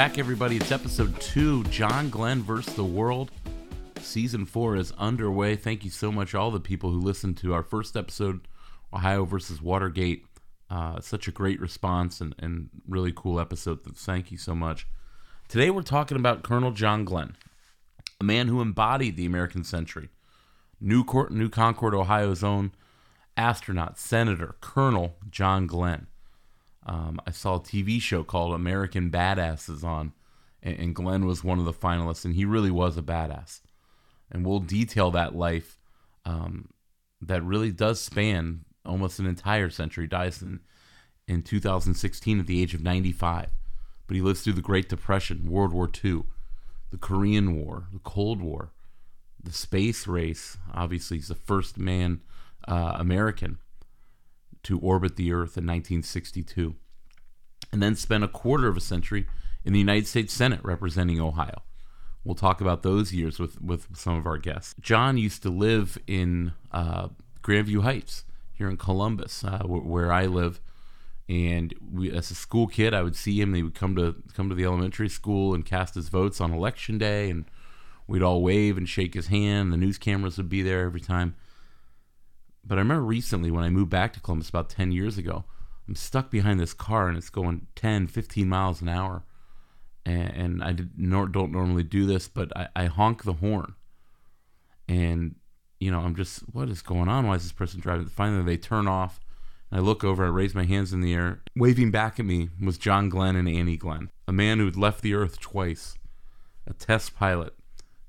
back, everybody. It's episode two John Glenn versus the World. Season four is underway. Thank you so much, all the people who listened to our first episode, Ohio versus Watergate. Uh, such a great response and, and really cool episode. Thank you so much. Today, we're talking about Colonel John Glenn, a man who embodied the American century. New, Court, New Concord, Ohio's own astronaut, Senator, Colonel John Glenn. Um, I saw a TV show called American Badasses on, and, and Glenn was one of the finalists, and he really was a badass. And we'll detail that life um, that really does span almost an entire century. Dies in, in 2016 at the age of 95. But he lives through the Great Depression, World War II, the Korean War, the Cold War, the space race. Obviously, he's the first man uh, American to orbit the Earth in 1962, and then spent a quarter of a century in the United States Senate representing Ohio. We'll talk about those years with, with some of our guests. John used to live in uh, Grandview Heights here in Columbus, uh, where I live. And we, as a school kid, I would see him. He would come to come to the elementary school and cast his votes on election day, and we'd all wave and shake his hand. The news cameras would be there every time. But I remember recently when I moved back to Columbus about 10 years ago, I'm stuck behind this car and it's going 10, 15 miles an hour. And, and I did, nor, don't normally do this, but I, I honk the horn. And, you know, I'm just, what is going on? Why is this person driving? Finally, they turn off. I look over, I raise my hands in the air. Waving back at me was John Glenn and Annie Glenn, a man who had left the Earth twice, a test pilot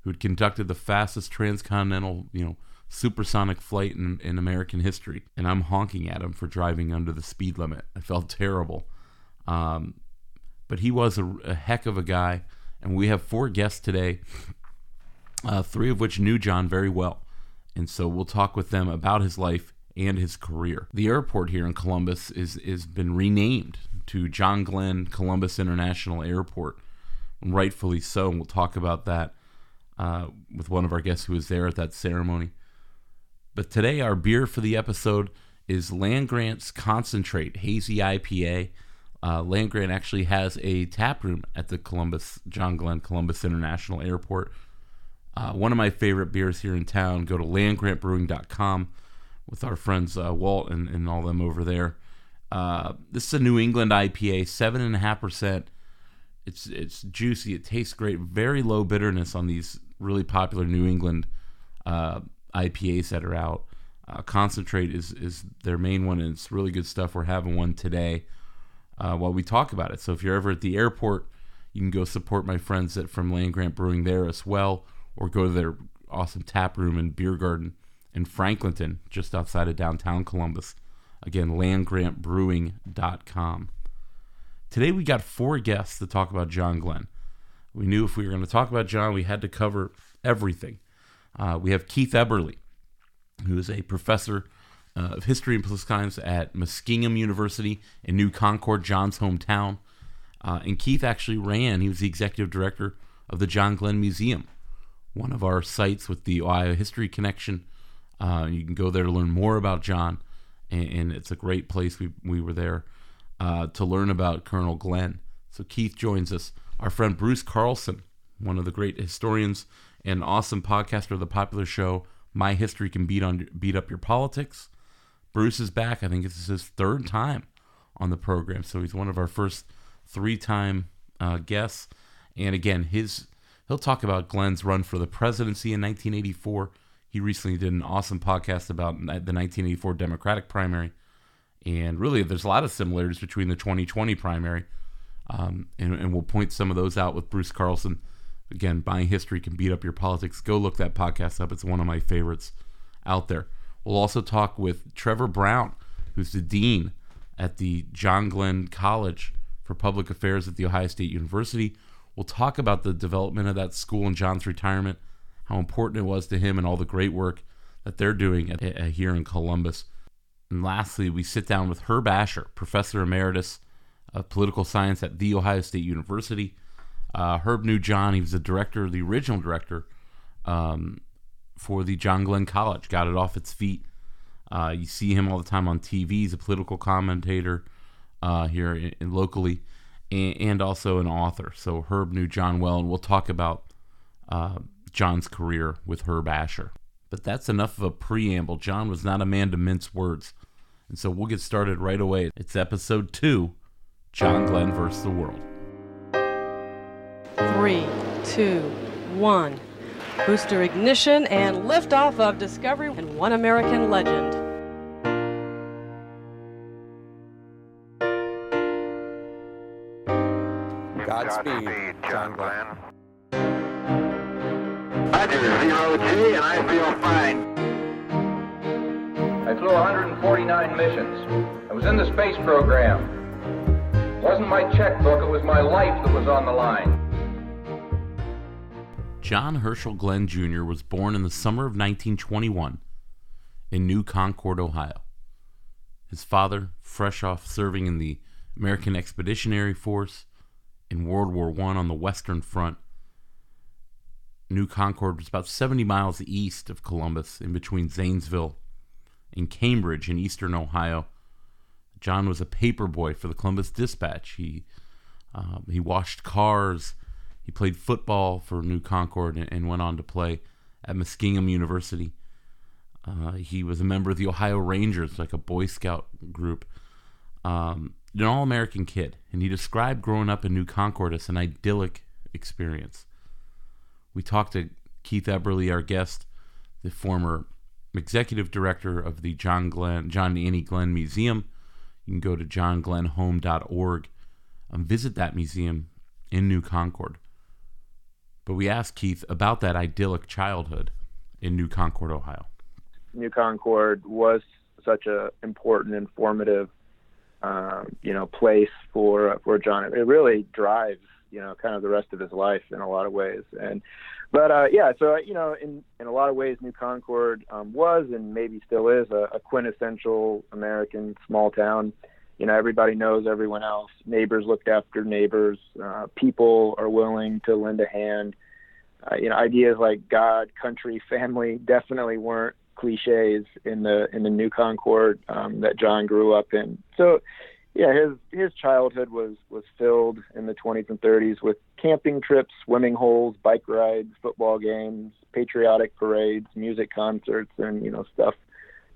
who had conducted the fastest transcontinental, you know, supersonic flight in, in American history, and I'm honking at him for driving under the speed limit. I felt terrible. Um, but he was a, a, heck of a guy, and we have four guests today, uh, three of which knew John very well. And so we'll talk with them about his life and his career. The airport here in Columbus is is been renamed to John Glenn Columbus International Airport, rightfully so. And we'll talk about that uh, with one of our guests who was there at that ceremony. But today, our beer for the episode is Land Grant's Concentrate Hazy IPA. Uh, Land Grant actually has a tap room at the Columbus, John Glenn Columbus International Airport. Uh, one of my favorite beers here in town. Go to landgrantbrewing.com with our friends uh, Walt and, and all them over there. Uh, this is a New England IPA, seven and a half percent. It's it's juicy. It tastes great. Very low bitterness on these really popular New England uh, IPAs that are out. Uh, Concentrate is is their main one, and it's really good stuff. We're having one today uh, while we talk about it. So if you're ever at the airport, you can go support my friends at from Land Grant Brewing there as well, or go to their awesome tap room and beer garden in Franklinton, just outside of downtown Columbus. Again, landgrantbrewing.com. Today we got four guests to talk about John Glenn. We knew if we were going to talk about John, we had to cover everything. Uh, we have Keith Eberly, who is a professor uh, of history and political science at Muskingum University in New Concord, John's hometown. Uh, and Keith actually ran, he was the executive director of the John Glenn Museum, one of our sites with the Ohio History Connection. Uh, you can go there to learn more about John, and, and it's a great place. We, we were there uh, to learn about Colonel Glenn. So Keith joins us. Our friend Bruce Carlson, one of the great historians an awesome podcaster of the popular show My History Can Beat on Beat Up Your Politics. Bruce is back. I think this is his third time on the program, so he's one of our first three-time uh, guests. And again, his he'll talk about Glenn's run for the presidency in 1984. He recently did an awesome podcast about the 1984 Democratic primary, and really, there's a lot of similarities between the 2020 primary, um, and, and we'll point some of those out with Bruce Carlson Again, buying history can beat up your politics. Go look that podcast up. It's one of my favorites out there. We'll also talk with Trevor Brown, who's the dean at the John Glenn College for Public Affairs at the Ohio State University. We'll talk about the development of that school and John's retirement, how important it was to him, and all the great work that they're doing at, at, here in Columbus. And lastly, we sit down with Herb Asher, professor emeritus of political science at The Ohio State University. Uh, Herb knew John. He was the director, the original director um, for the John Glenn College. Got it off its feet. Uh, you see him all the time on TV. He's a political commentator uh, here in, in locally, and, and also an author. So Herb knew John well, and we'll talk about uh, John's career with Herb Asher. But that's enough of a preamble. John was not a man to mince words. And so we'll get started right away. It's episode two John Glenn versus the World. Three, two, one. Booster ignition and liftoff of Discovery and One American Legend. Godspeed, John Glenn. Roger, zero G, and I feel fine. I flew 149 missions. I was in the space program. It wasn't my checkbook, it was my life that was on the line. John Herschel Glenn Jr. was born in the summer of 1921 in New Concord, Ohio. His father, fresh off serving in the American Expeditionary Force in World War I on the Western Front, New Concord was about 70 miles east of Columbus, in between Zanesville and Cambridge in eastern Ohio. John was a paper boy for the Columbus Dispatch. He um, he washed cars. He played football for New Concord and, and went on to play at Muskingum University. Uh, he was a member of the Ohio Rangers, like a Boy Scout group. Um, an all American kid, and he described growing up in New Concord as an idyllic experience. We talked to Keith Eberly, our guest, the former executive director of the John Glenn John Annie Glenn Museum. You can go to johnglennhome.org and visit that museum in New Concord. But we asked Keith about that idyllic childhood in New Concord, Ohio. New Concord was such a important, informative, um, you know, place for for John. It really drives you know kind of the rest of his life in a lot of ways and but uh yeah so you know in in a lot of ways new concord um was and maybe still is a, a quintessential american small town you know everybody knows everyone else. Neighbors looked after neighbors. Uh people are willing to lend a hand. Uh, you know ideas like god country family definitely weren't cliches in the in the new concord um that john grew up in. So yeah, his his childhood was was filled in the 20s and 30s with camping trips, swimming holes, bike rides, football games, patriotic parades, music concerts, and you know stuff,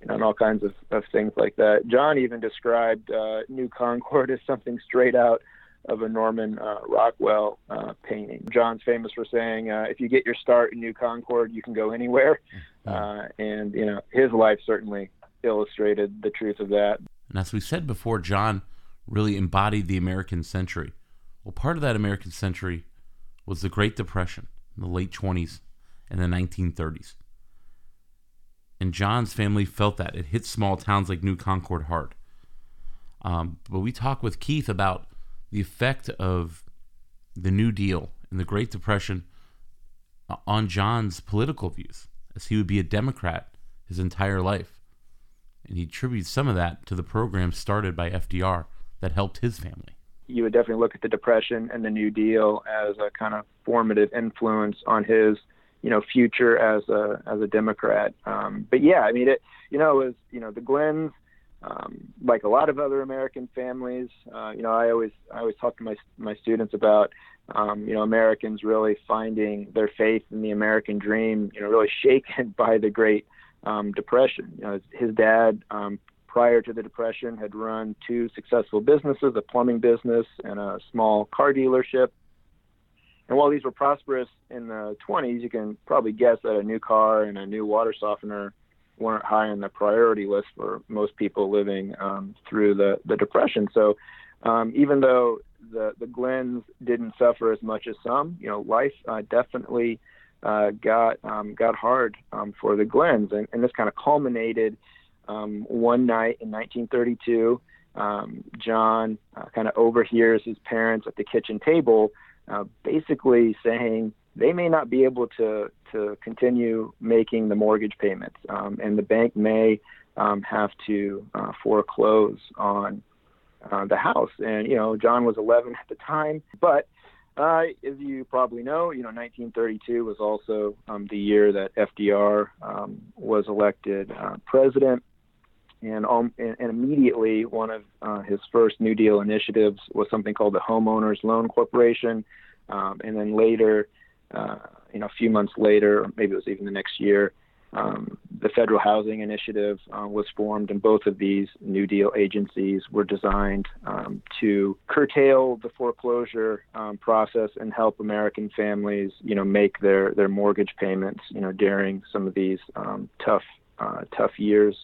you know, and all kinds of, of things like that. John even described uh, New Concord as something straight out of a Norman uh, Rockwell uh, painting. John's famous for saying, uh, "If you get your start in New Concord, you can go anywhere," mm-hmm. uh, and you know his life certainly illustrated the truth of that. And as we said before, John really embodied the American century. Well, part of that American century was the Great Depression in the late 20s and the 1930s. And John's family felt that. It hit small towns like New Concord hard. Um, but we talked with Keith about the effect of the New Deal and the Great Depression on John's political views, as he would be a Democrat his entire life and he attributes some of that to the program started by FDR that helped his family. You would definitely look at the Depression and the New Deal as a kind of formative influence on his, you know, future as a as a Democrat. Um, but yeah, I mean, it, you know, it was you know the Glenns, um, like a lot of other American families. Uh, you know, I always I always talk to my my students about um, you know, Americans really finding their faith in the American dream, you know, really shaken by the Great um, depression. You know, his dad, um, prior to the depression, had run two successful businesses: a plumbing business and a small car dealership. And while these were prosperous in the 20s, you can probably guess that a new car and a new water softener weren't high on the priority list for most people living um, through the, the depression. So um, even though the the Glenns didn't suffer as much as some, you know, life uh, definitely uh, got um, got hard um, for the Glenns, and, and this kind of culminated um, one night in 1932. Um, John uh, kind of overhears his parents at the kitchen table, uh, basically saying they may not be able to to continue making the mortgage payments, um, and the bank may um, have to uh, foreclose on uh, the house. And you know, John was 11 at the time, but uh, as you probably know, you know, 1932 was also um, the year that FDR um, was elected uh, president. And, and, and immediately one of uh, his first New Deal initiatives was something called the Homeowners Loan Corporation, um, and then later, uh, you know, a few months later, or maybe it was even the next year, um, the Federal Housing Initiative uh, was formed, and both of these New Deal agencies were designed um, to curtail the foreclosure um, process and help American families, you know, make their their mortgage payments, you know, during some of these um, tough uh, tough years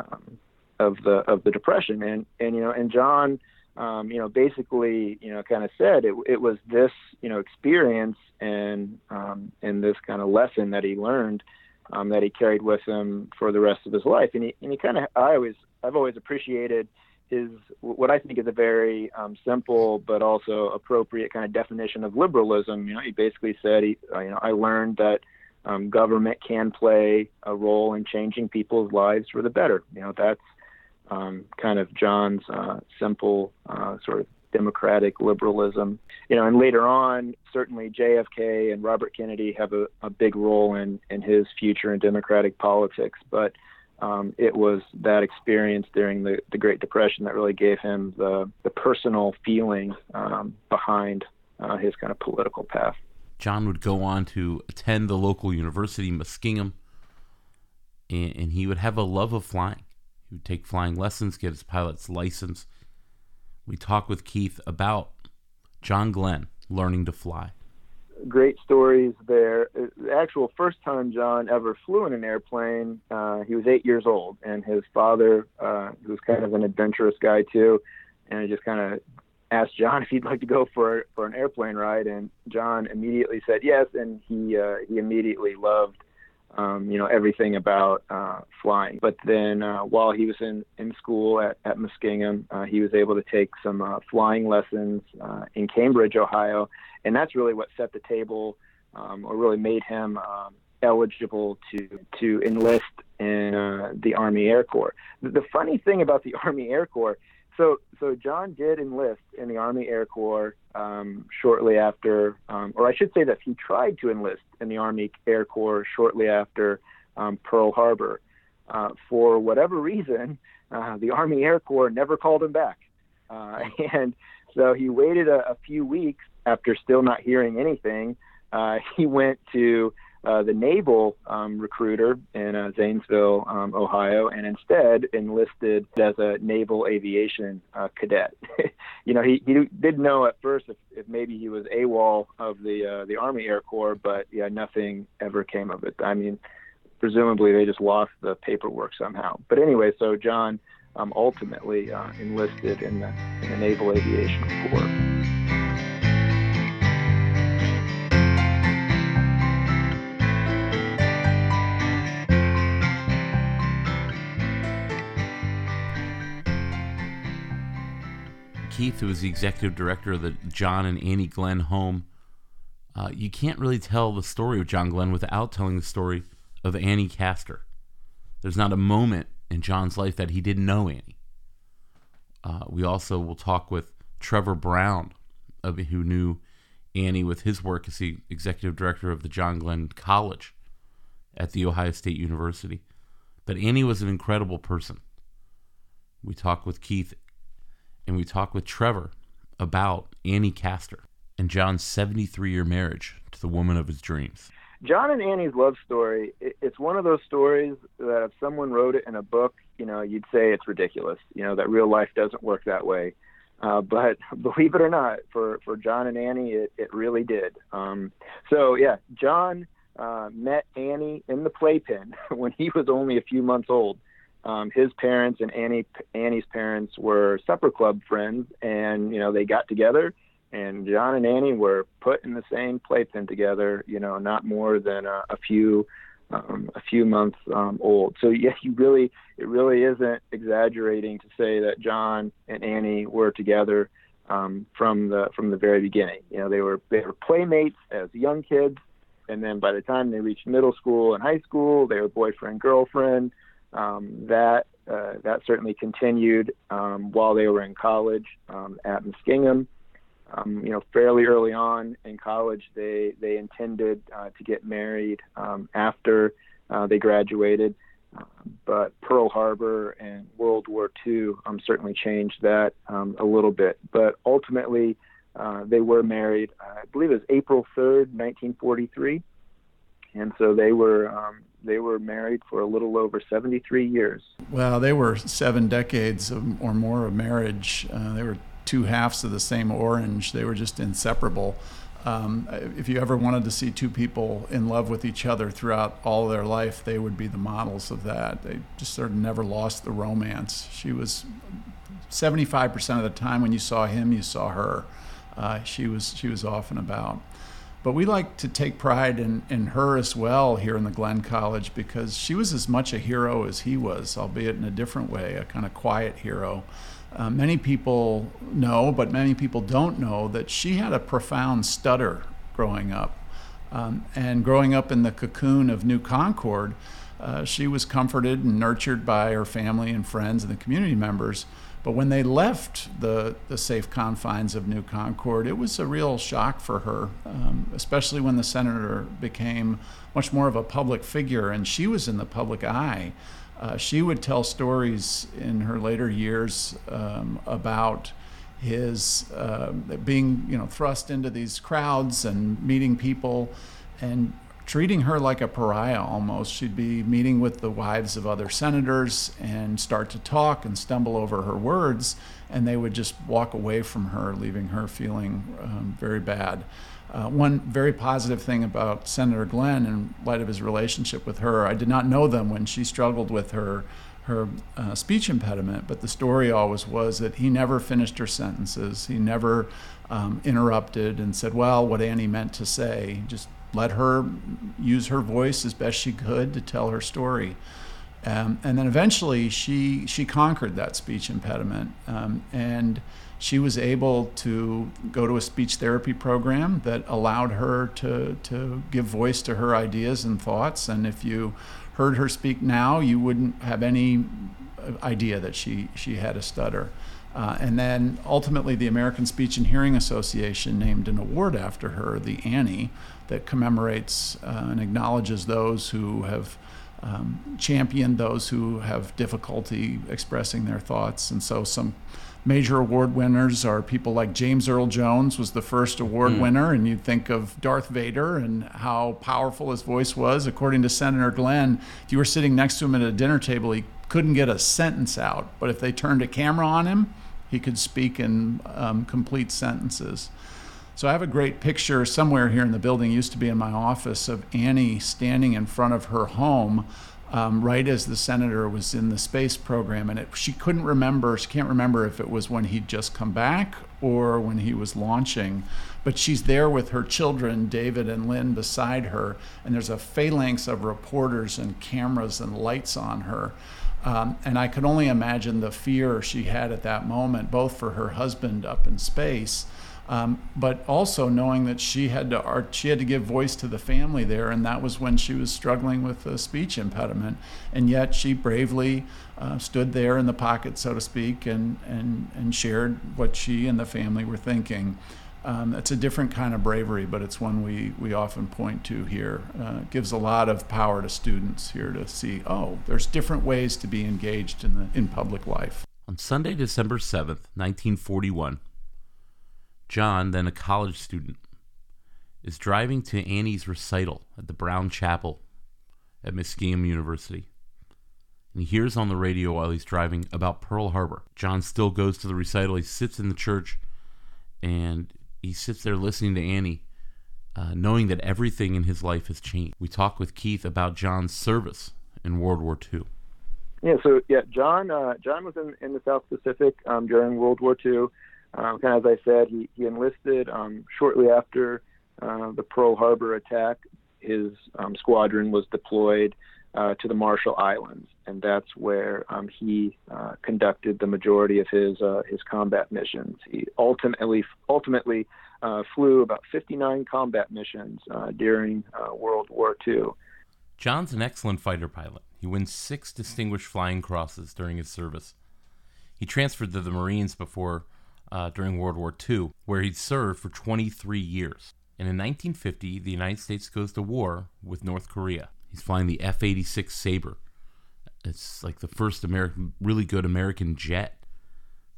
um, of the of the Depression. And and you know, and John. Um, you know, basically, you know, kind of said it, it was this, you know, experience and um, and this kind of lesson that he learned um, that he carried with him for the rest of his life. And he and he kind of I always I've always appreciated his what I think is a very um, simple but also appropriate kind of definition of liberalism. You know, he basically said he uh, you know I learned that um, government can play a role in changing people's lives for the better. You know, that's um, kind of John's uh, simple uh, sort of democratic liberalism. You know, and later on, certainly JFK and Robert Kennedy have a, a big role in, in his future in democratic politics. But um, it was that experience during the, the Great Depression that really gave him the, the personal feeling um, behind uh, his kind of political path. John would go on to attend the local university, Muskingum, and, and he would have a love of flying. He would take flying lessons, get his pilot's license, we talk with Keith about John Glenn learning to fly. Great stories there. The actual first time John ever flew in an airplane, uh, he was eight years old, and his father, uh, was kind of an adventurous guy too, and just kind of asked John if he'd like to go for for an airplane ride, and John immediately said yes, and he uh, he immediately loved um, you know everything about uh, flying. But then uh, while he was in in school at at Muskingum, uh, he was able to take some uh, flying lessons uh, in Cambridge, Ohio, and that's really what set the table, um, or really made him um, eligible to to enlist in uh, the Army Air Corps. The, the funny thing about the Army Air Corps so so John did enlist in the Army Air Corps um, shortly after, um, or I should say that he tried to enlist in the Army Air Corps shortly after um, Pearl Harbor. Uh, for whatever reason, uh, the Army Air Corps never called him back, uh, and so he waited a, a, few weeks after still not hearing anything. Uh, he went to uh, the naval um, recruiter in uh, Zanesville, um, Ohio, and instead enlisted as a naval aviation uh, cadet. you know, he, he didn't know at first if, if maybe he was AWOL of the uh, the Army Air Corps, but yeah, nothing ever came of it. I mean, presumably they just lost the paperwork somehow. But anyway, so John um, ultimately uh, enlisted in the, in the Naval Aviation Corps. Keith, who is the executive director of the John and Annie Glenn home, uh, you can't really tell the story of John Glenn without telling the story of Annie Castor. There's not a moment in John's life that he didn't know Annie. Uh, we also will talk with Trevor Brown, who knew Annie with his work as the executive director of the John Glenn College at the Ohio State University. But Annie was an incredible person. We talk with Keith and we talk with Trevor about Annie Castor and John's 73 year marriage to the woman of his dreams. John and Annie's love story, it's one of those stories that if someone wrote it in a book, you know, you'd say it's ridiculous, you know, that real life doesn't work that way. Uh, but believe it or not, for, for John and Annie, it, it really did. Um, so, yeah, John uh, met Annie in the playpen when he was only a few months old um, his parents and Annie Annie's parents were supper club friends, and you know they got together, and John and Annie were put in the same playpen together. You know, not more than a, a few um, a few months um, old. So yeah, you really it really isn't exaggerating to say that John and Annie were together um, from the from the very beginning. You know, they were they were playmates as young kids, and then by the time they reached middle school and high school, they were boyfriend girlfriend um, that uh, that certainly continued um, while they were in college um, at Muskingum. Um, you know, fairly early on in college, they they intended uh, to get married um, after uh, they graduated, but Pearl Harbor and World War II certainly changed that a little bit. But ultimately, uh, they were married. I believe it was April 3rd, 1943, and so they were um, they were married for a little over 73 years. Well, they were seven decades or more of marriage. Uh, they were two halves of the same orange. They were just inseparable. Um, if you ever wanted to see two people in love with each other throughout all their life, they would be the models of that. They just sort of never lost the romance. She was 75% of the time when you saw him, you saw her. Uh, she was she was off and about. But we like to take pride in, in her as well here in the Glenn College because she was as much a hero as he was, albeit in a different way, a kind of quiet hero. Uh, many people know, but many people don't know, that she had a profound stutter growing up. Um, and growing up in the cocoon of New Concord, uh, she was comforted and nurtured by her family and friends and the community members. But when they left the, the safe confines of New Concord, it was a real shock for her, um, especially when the senator became much more of a public figure and she was in the public eye. Uh, she would tell stories in her later years um, about his uh, being, you know, thrust into these crowds and meeting people, and treating her like a pariah almost. She'd be meeting with the wives of other senators and start to talk and stumble over her words, and they would just walk away from her, leaving her feeling um, very bad. Uh, one very positive thing about Senator Glenn, in light of his relationship with her, I did not know them when she struggled with her her uh, speech impediment, but the story always was that he never finished her sentences. He never um, interrupted and said, "Well, what Annie meant to say." Just let her use her voice as best she could to tell her story. Um, and then eventually, she she conquered that speech impediment um, and she was able to go to a speech therapy program that allowed her to, to give voice to her ideas and thoughts. And if you heard her speak now, you wouldn't have any idea that she, she had a stutter. Uh, and then ultimately, the American Speech and Hearing Association named an award after her, the Annie, that commemorates uh, and acknowledges those who have um, championed those who have difficulty expressing their thoughts. And so, some major award winners are people like James Earl Jones was the first award mm. winner, and you'd think of Darth Vader and how powerful his voice was. According to Senator Glenn, if you were sitting next to him at a dinner table, he couldn't get a sentence out, but if they turned a camera on him, he could speak in um, complete sentences. So I have a great picture somewhere here in the building, used to be in my office, of Annie standing in front of her home um, right as the senator was in the space program, and it, she couldn't remember. She can't remember if it was when he'd just come back or when he was launching. But she's there with her children, David and Lynn, beside her, and there's a phalanx of reporters and cameras and lights on her. Um, and I could only imagine the fear she had at that moment, both for her husband up in space um, but also knowing that she had to art, she had to give voice to the family there, and that was when she was struggling with a speech impediment, and yet she bravely uh, stood there in the pocket, so to speak, and and and shared what she and the family were thinking. Um, it's a different kind of bravery, but it's one we, we often point to here. Uh, gives a lot of power to students here to see, oh, there's different ways to be engaged in, the, in public life. On Sunday, December 7th, 1941, John, then a college student, is driving to Annie's recital at the Brown Chapel at Muskingum University. And he hears on the radio while he's driving about Pearl Harbor. John still goes to the recital. He sits in the church and he sits there listening to Annie, uh, knowing that everything in his life has changed. We talk with Keith about John's service in World War II. Yeah, so yeah, John uh, John was in, in the South Pacific um, during World War II. Um, kind of as I said, he, he enlisted um, shortly after uh, the Pearl Harbor attack. His um, squadron was deployed uh, to the Marshall Islands, and that's where um, he uh, conducted the majority of his uh, his combat missions. He ultimately ultimately uh, flew about 59 combat missions uh, during World War II. John's an excellent fighter pilot. He wins six distinguished flying crosses during his service. He transferred to the Marines before uh, during World War II, where he'd served for 23 years. And in 1950, the United States goes to war with North Korea. He's flying the F 86 Sabre It's like the first American, really good American jet.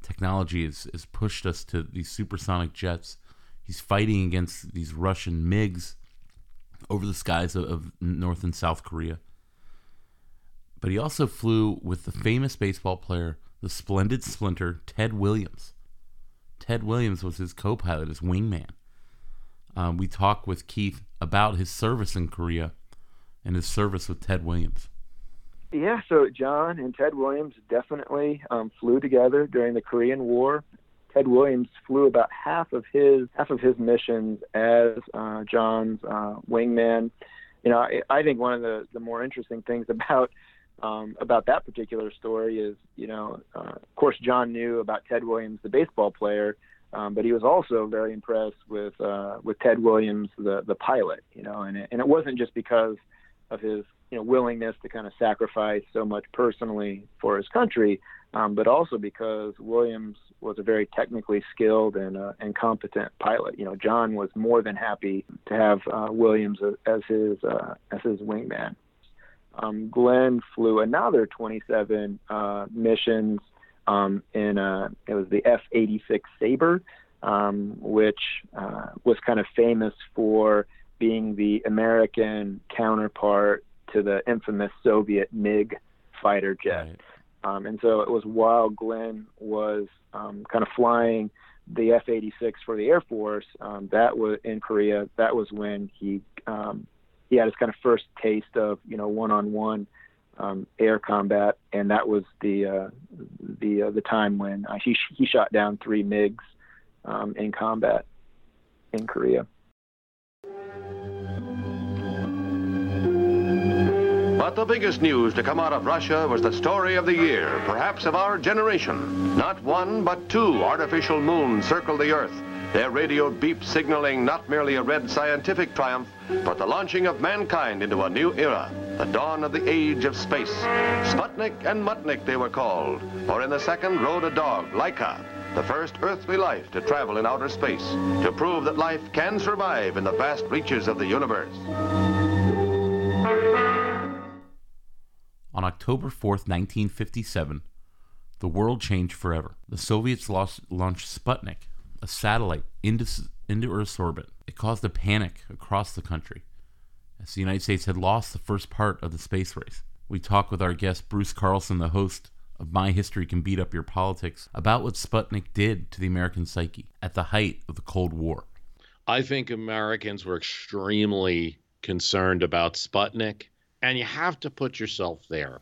Technology has, has pushed us to these supersonic jets. He's fighting against these Russian MiGs over the skies of, of North and South Korea. But he also flew with the famous baseball player, the splendid splinter, Ted Williams. Ted Williams was his co pilot, his wingman. Um, we talked with Keith about his service in Korea and his service with Ted Williams. Yeah, so John and Ted Williams definitely um, flew together during the Korean War. Ted Williams flew about half of his half of his missions as uh, John's uh, wingman. You know, I, I think one of the, the more interesting things about um, about that particular story is, you know, uh, of course, John knew about Ted Williams, the baseball player, um, but he was also very impressed with uh, with Ted Williams, the the pilot. You know, and it, and it wasn't just because of his you know willingness to kind of sacrifice so much personally for his country, um, but also because Williams was a very technically skilled and uh, and competent pilot. You know, John was more than happy to have uh, Williams as his uh, as his wingman. Um, Glenn flew another 27 uh, missions um, in a, it was the F-86 Sabre, um, which uh, was kind of famous for being the American counterpart to the infamous Soviet MiG fighter jet. Right. Um, and so it was while Glenn was um, kind of flying the F-86 for the Air Force. Um, that was in Korea. That was when he um, he had his kind of first taste of you know one-on-one um, air combat, and that was the uh, the uh, the time when uh, he he shot down three MiGs um, in combat in Korea. But the biggest news to come out of Russia was the story of the year, perhaps of our generation. Not one, but two artificial moons circled the Earth, their radio beep signaling not merely a red scientific triumph, but the launching of mankind into a new era, the dawn of the age of space. Sputnik and Muttnik they were called, for in the second rode a dog, Laika, the first earthly life to travel in outer space, to prove that life can survive in the vast reaches of the universe. On October 4th, 1957, the world changed forever. The Soviets lost, launched Sputnik, a satellite, into, into Earth's orbit. It caused a panic across the country as the United States had lost the first part of the space race. We talk with our guest, Bruce Carlson, the host of My History Can Beat Up Your Politics, about what Sputnik did to the American psyche at the height of the Cold War. I think Americans were extremely concerned about Sputnik and you have to put yourself there.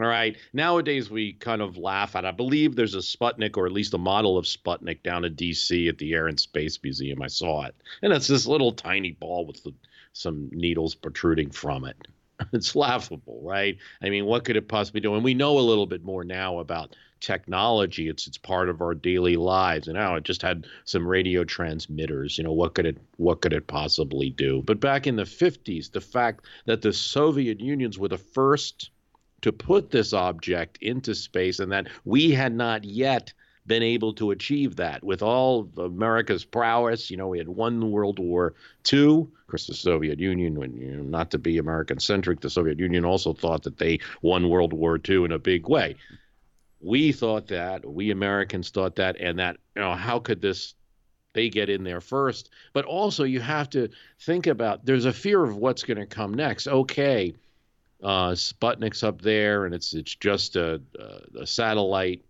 All right. Nowadays, we kind of laugh at. I believe there's a Sputnik, or at least a model of Sputnik, down in D.C. at the Air and Space Museum. I saw it, and it's this little tiny ball with the, some needles protruding from it. It's laughable, right? I mean, what could it possibly do? And we know a little bit more now about technology. It's it's part of our daily lives. And now it just had some radio transmitters. You know, what could it what could it possibly do? But back in the 50s, the fact that the Soviet Unions were the first to put this object into space and that we had not yet been able to achieve that with all America's prowess. You know, we had won World War II. Of course, the Soviet Union, when you know, not to be American centric, the Soviet Union also thought that they won World War II in a big way. We thought that, we Americans thought that, and that, you know, how could this they get in there first. But also, you have to think about there's a fear of what's going to come next. Okay, uh, Sputnik's up there, and it's it's just a, a, satellite.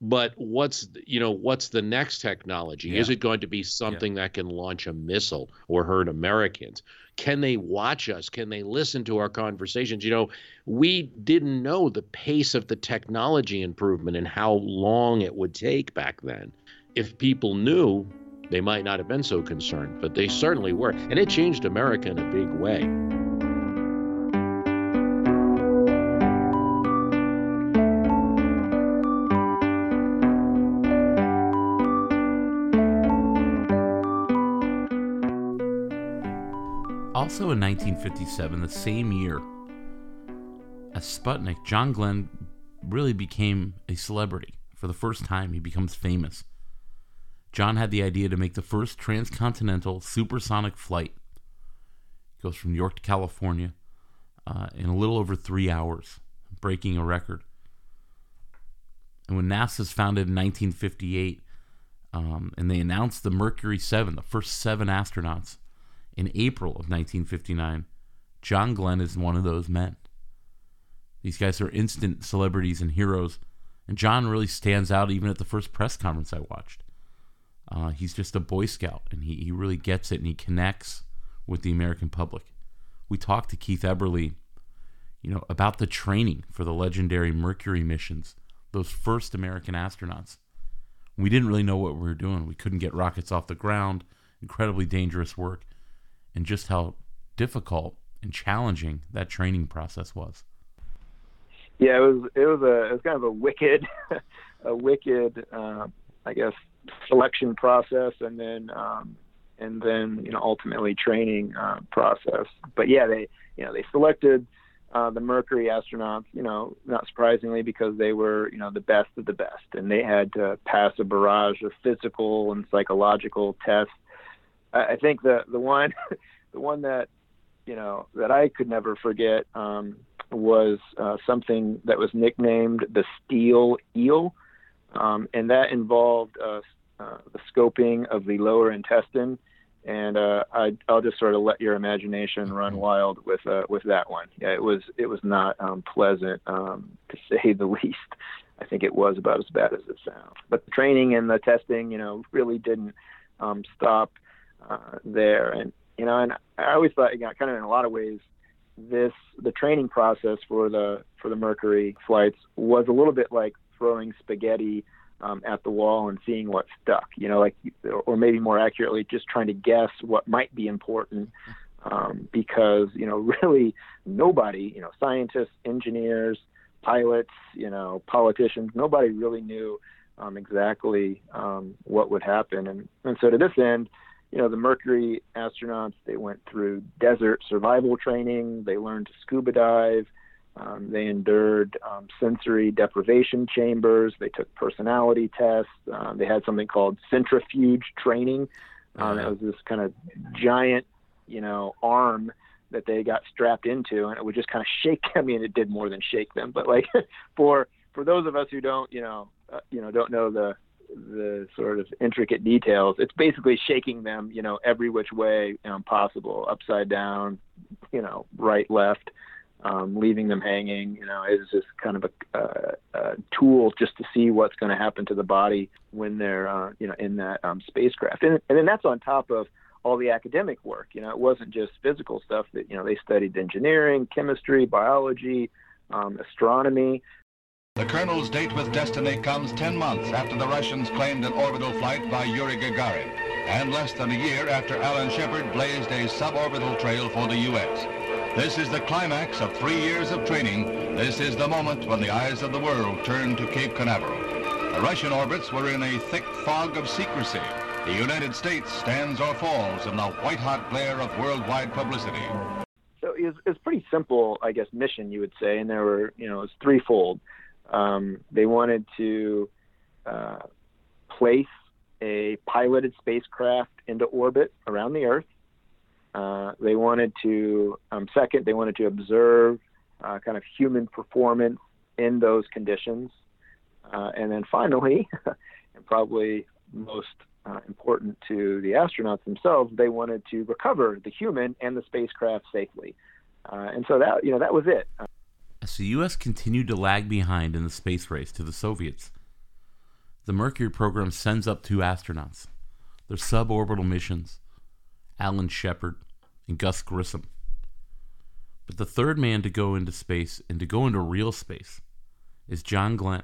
But what's you know what's the next technology? Yeah. is it going to be something yeah. that can launch a missile or hurt americans? Can they watch us? Can they listen to our conversations? You know we didn't know the pace of the technology improvement and how long it would take back then. If people knew they might not have been so concerned but they certainly were. And it changed america in a big way Also in 1957, the same year as Sputnik, John Glenn really became a celebrity. For the first time, he becomes famous. John had the idea to make the first transcontinental supersonic flight. It goes from New York to California uh, in a little over three hours. breaking a record. And when NASA's founded in 1958, um, and they announced the Mercury 7, the first seven astronauts, in April of 1959, John Glenn is one of those men. These guys are instant celebrities and heroes, and John really stands out even at the first press conference I watched. Uh, he's just a Boy Scout, and he, he really gets it, and he connects with the American public. We talked to Keith Eberly, you know, about the training for the legendary Mercury missions, those first American astronauts. We didn't really know what we were doing. We couldn't get rockets off the ground, incredibly dangerous work, and just how difficult and challenging that training process was. Yeah, it was it was a it was kind of a wicked, a wicked, uh, I guess, selection process, and then um, and then you know ultimately training uh, process. But yeah, they you know they selected uh, the Mercury astronauts, you know, not surprisingly because they were you know the best of the best, and they had to pass a barrage of physical and psychological tests. I, I think the the one the one that you know that I could never forget um, was uh, something that was nicknamed the steel eel, um, and that involved uh, uh, the scoping of the lower intestine and uh, I, will just sort of let your imagination run mm-hmm. wild with uh, with that one. Yeah, it was it was not um, pleasant um, to say the least. I think it was about as bad as it sounds. But the training and the testing, you know, really didn't um, stop uh, there. And you know, and I always thought, you know, kind of in a lot of ways, this the training process for the for the Mercury flights was a little bit like throwing spaghetti um, at the wall and seeing what stuck. You know, like, or maybe more accurately, just trying to guess what might be important. Um, because you know, really, nobody, you know, scientists, engineers, pilots, you know, politicians, nobody really knew um, exactly um, what would happen. And and so to this end, you know, the Mercury astronauts they went through desert survival training. They learned to scuba dive. Um, they endured um, sensory deprivation chambers. They took personality tests. Um, they had something called centrifuge training. Um, It was this kind of giant, you know, arm that they got strapped into, and it would just kind of shake. I mean, it did more than shake them, but like for for those of us who don't, you know, uh, you know, don't know the the sort of intricate details, it's basically shaking them, you know, every which way um, possible, upside down, you know, right, left um, leaving them hanging, you know, is just kind of a, a, a tool just to see what's going to happen to the body when they're, uh, you know, in that um, spacecraft. And, and then that's on top of all the academic work. You know, it wasn't just physical stuff that, you know, they studied engineering, chemistry, biology, um, astronomy. The Colonel's date with destiny comes 10 months after the Russians claimed an orbital flight by Yuri Gagarin, and less than a year after Alan Shepard blazed a suborbital trail for the U.S. This is the climax of three years of training. This is the moment when the eyes of the world turn to Cape Canaveral. The Russian orbits were in a thick fog of secrecy. The United States stands or falls in the white-hot glare of worldwide publicity. So it's, it's pretty simple, I guess, mission you would say, and there were, you know, it's threefold. Um, they wanted to uh, place a piloted spacecraft into orbit around the Earth. Uh, they wanted to, um, second, they wanted to observe uh, kind of human performance in those conditions. Uh, and then finally, and probably most uh, important to the astronauts themselves, they wanted to recover the human and the spacecraft safely. Uh, and so that, you know, that was it. As the U.S. continued to lag behind in the space race to the Soviets, the Mercury program sends up two astronauts. Their suborbital missions Alan Shepard, and Gus Grissom. But the third man to go into space and to go into real space is John Glenn.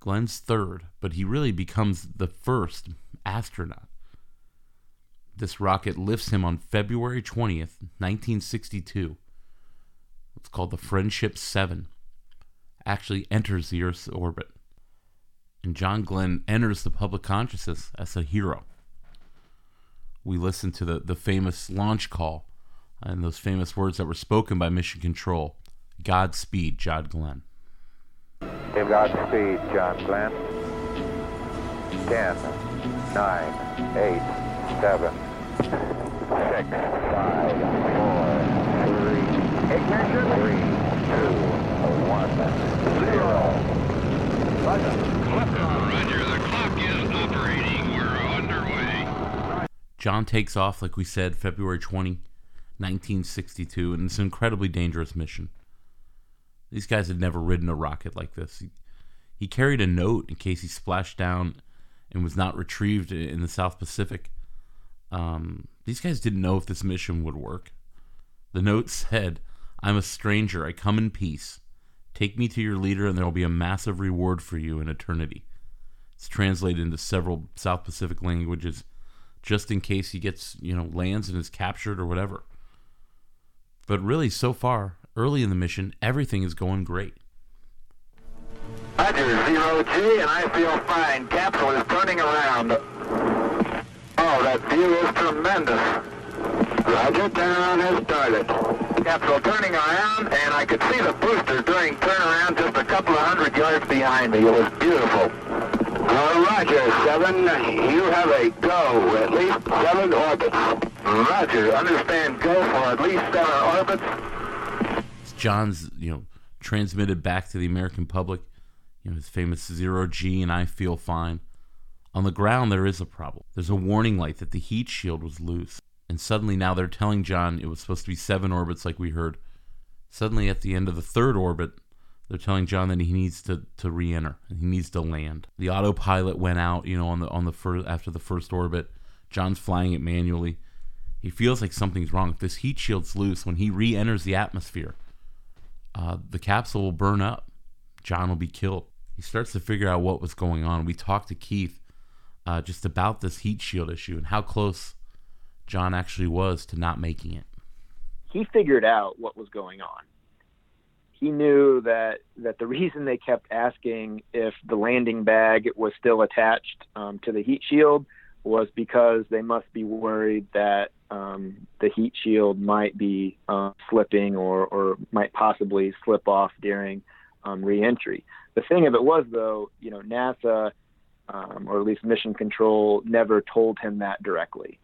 Glenn's third, but he really becomes the first astronaut. This rocket lifts him on February 20th, 1962. It's called the Friendship 7. Actually enters the Earth's orbit. And John Glenn enters the public consciousness as a hero we listen to the, the famous launch call and those famous words that were spoken by Mission Control Godspeed, John Glenn. Godspeed, John Glenn. 10, 9, 8, 7, 6, 5, 4, 3, ignition, 3, one, zero. Roger, the clock is operating. We're underway. John takes off, like we said, February 20, 1962, and it's an incredibly dangerous mission. These guys had never ridden a rocket like this. He, he carried a note in case he splashed down and was not retrieved in the South Pacific. Um, these guys didn't know if this mission would work. The note said, I'm a stranger. I come in peace. Take me to your leader, and there will be a massive reward for you in eternity. It's translated into several South Pacific languages just in case he gets, you know, lands and is captured or whatever. But really, so far, early in the mission, everything is going great. Roger, zero G, and I feel fine. Capsule is turning around. Oh, that view is tremendous. Roger, turnaround has started. Capsule turning around, and I could see the booster during turnaround just a couple of hundred yards behind me. It was beautiful. Uh, roger, seven. You have a go. At least seven orbits. Roger, understand go for at least seven orbits. It's John's, you know, transmitted back to the American public, you know, his famous zero G and I feel fine. On the ground, there is a problem. There's a warning light that the heat shield was loose. And suddenly now they're telling John it was supposed to be seven orbits, like we heard. Suddenly, at the end of the third orbit, they're telling John that he needs to, to re-enter and he needs to land. The autopilot went out, you know, on the on the first after the first orbit. John's flying it manually. He feels like something's wrong. If this heat shield's loose, when he re-enters the atmosphere, uh, the capsule will burn up. John will be killed. He starts to figure out what was going on. We talked to Keith uh, just about this heat shield issue and how close John actually was to not making it. He figured out what was going on. He knew that that the reason they kept asking if the landing bag was still attached um, to the heat shield was because they must be worried that um, the heat shield might be uh, slipping or, or might possibly slip off during um, reentry. The thing of it was, though, you know, NASA um, or at least Mission Control never told him that directly.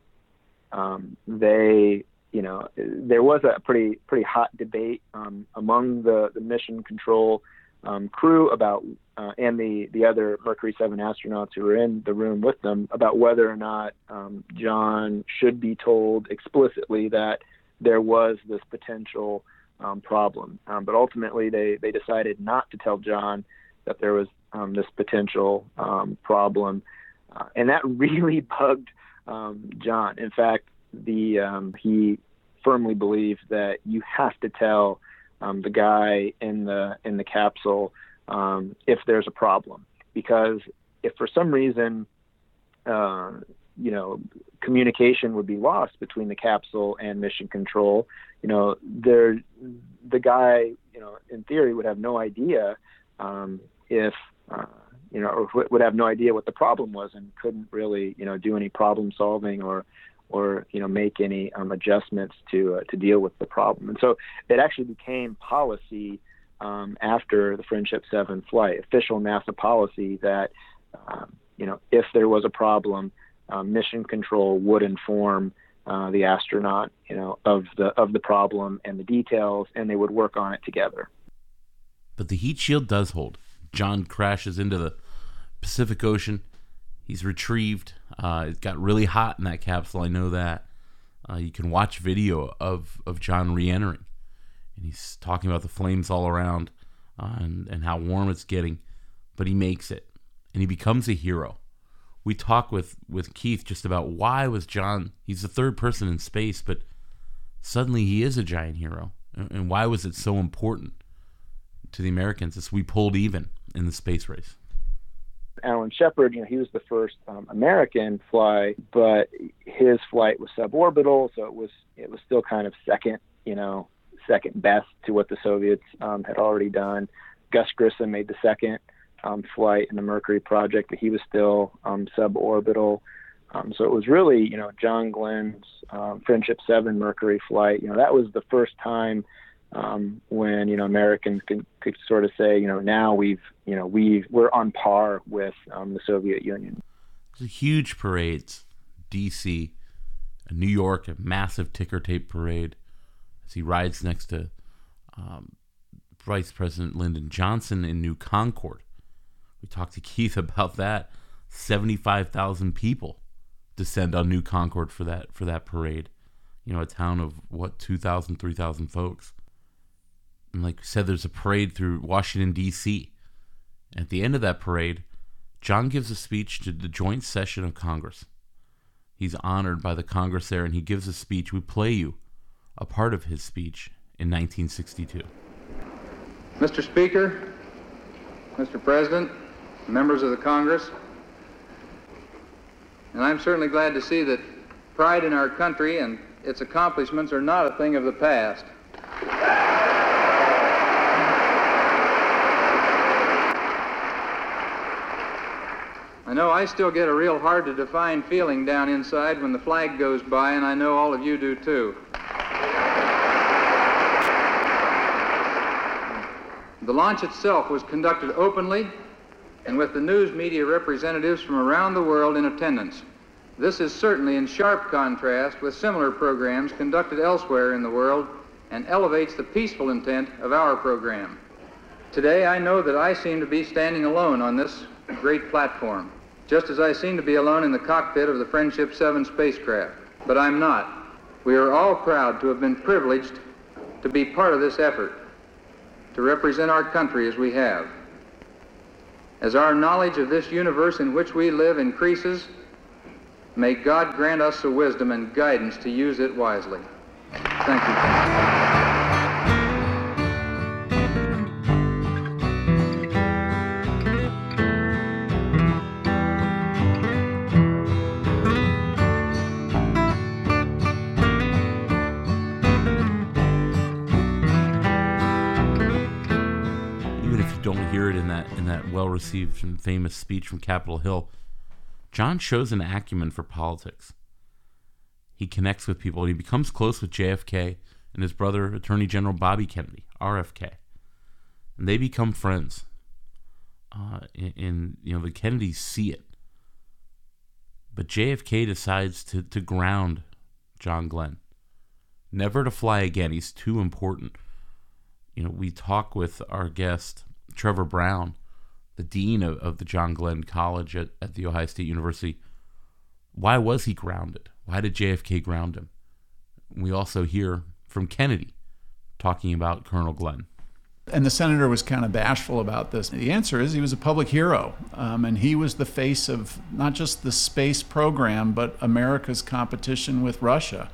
Um, they, you know, there was a pretty pretty hot debate um, among the, the Mission Control um, crew about uh, and the the other Mercury 7 astronauts who were in the room with them about whether or not um, John should be told explicitly that there was this potential um, problem. Um, but ultimately, they they decided not to tell John that there was this potential problem, uh, and that really bugged um, John. In fact, the um, he firmly believes that you have to tell um, the guy in the in the capsule um, if there's a problem, because if for some reason uh, you know communication would be lost between the capsule and mission control, you know there the guy you know in theory would have no idea um, if uh, you know or would have no idea what the problem was and couldn't really you know do any problem solving or or you know make any um, adjustments to uh, to deal with the problem. And so it actually became policy um, after the Friendship Seven flight, official NASA policy that um, you know if there was a problem, um, mission control would inform uh, the astronaut you know of the of the problem and the details, and they would work on it together. But the heat shield does hold. John crashes into the Pacific Ocean. He's retrieved. Uh, it got really hot in that capsule. I know that. Uh, you can watch video of, of John re-entering, and he's talking about the flames all around uh, and and how warm it's getting. But he makes it, and he becomes a hero. We talk with with Keith just about why was John. He's the third person in space, but suddenly he is a giant hero, and, and why was it so important to the Americans as we pulled even in the space race? Alan Shepard, you know, he was the first um, American fly, but his flight was suborbital, so it was it was still kind of second, you know, second best to what the Soviets um, had already done. Gus Grissom made the second um, flight in the Mercury project, but he was still um, suborbital. Um, so it was really, you know, John Glenn's um, Friendship Seven Mercury flight. You know, that was the first time um, when you know Americans could, could sort of say, you know, now we've, you know, we we're on par with um, the Soviet Union. There's huge parades, D.C., New York, a massive ticker tape parade as he rides next to um, Vice President Lyndon Johnson in New Concord. We talked to Keith about that. 75,000 people descend on New Concord for that for that parade. You know, a town of what 2,000, 3,000 folks. And like we said, there's a parade through Washington D.C. At the end of that parade, John gives a speech to the joint session of Congress. He's honored by the Congress there, and he gives a speech. We play you a part of his speech in 1962. Mr. Speaker, Mr. President, members of the Congress, and I'm certainly glad to see that pride in our country and its accomplishments are not a thing of the past. I know I still get a real hard to define feeling down inside when the flag goes by, and I know all of you do too. The launch itself was conducted openly and with the news media representatives from around the world in attendance. This is certainly in sharp contrast with similar programs conducted elsewhere in the world and elevates the peaceful intent of our program. Today, I know that I seem to be standing alone on this great platform, just as I seem to be alone in the cockpit of the Friendship 7 spacecraft. But I'm not. We are all proud to have been privileged to be part of this effort, to represent our country as we have. As our knowledge of this universe in which we live increases, may God grant us the wisdom and guidance to use it wisely. Thank you. That well-received and famous speech from Capitol Hill, John shows an acumen for politics. He connects with people and he becomes close with JFK and his brother, Attorney General Bobby Kennedy, RFK. And they become friends. Uh, and, and, you know, the Kennedys see it. But JFK decides to, to ground John Glenn. Never to fly again. He's too important. You know, we talk with our guest, Trevor Brown, the dean of, of the John Glenn College at, at the Ohio State University. Why was he grounded? Why did JFK ground him? We also hear from Kennedy talking about Colonel Glenn. And the senator was kind of bashful about this. The answer is he was a public hero, um, and he was the face of not just the space program, but America's competition with Russia.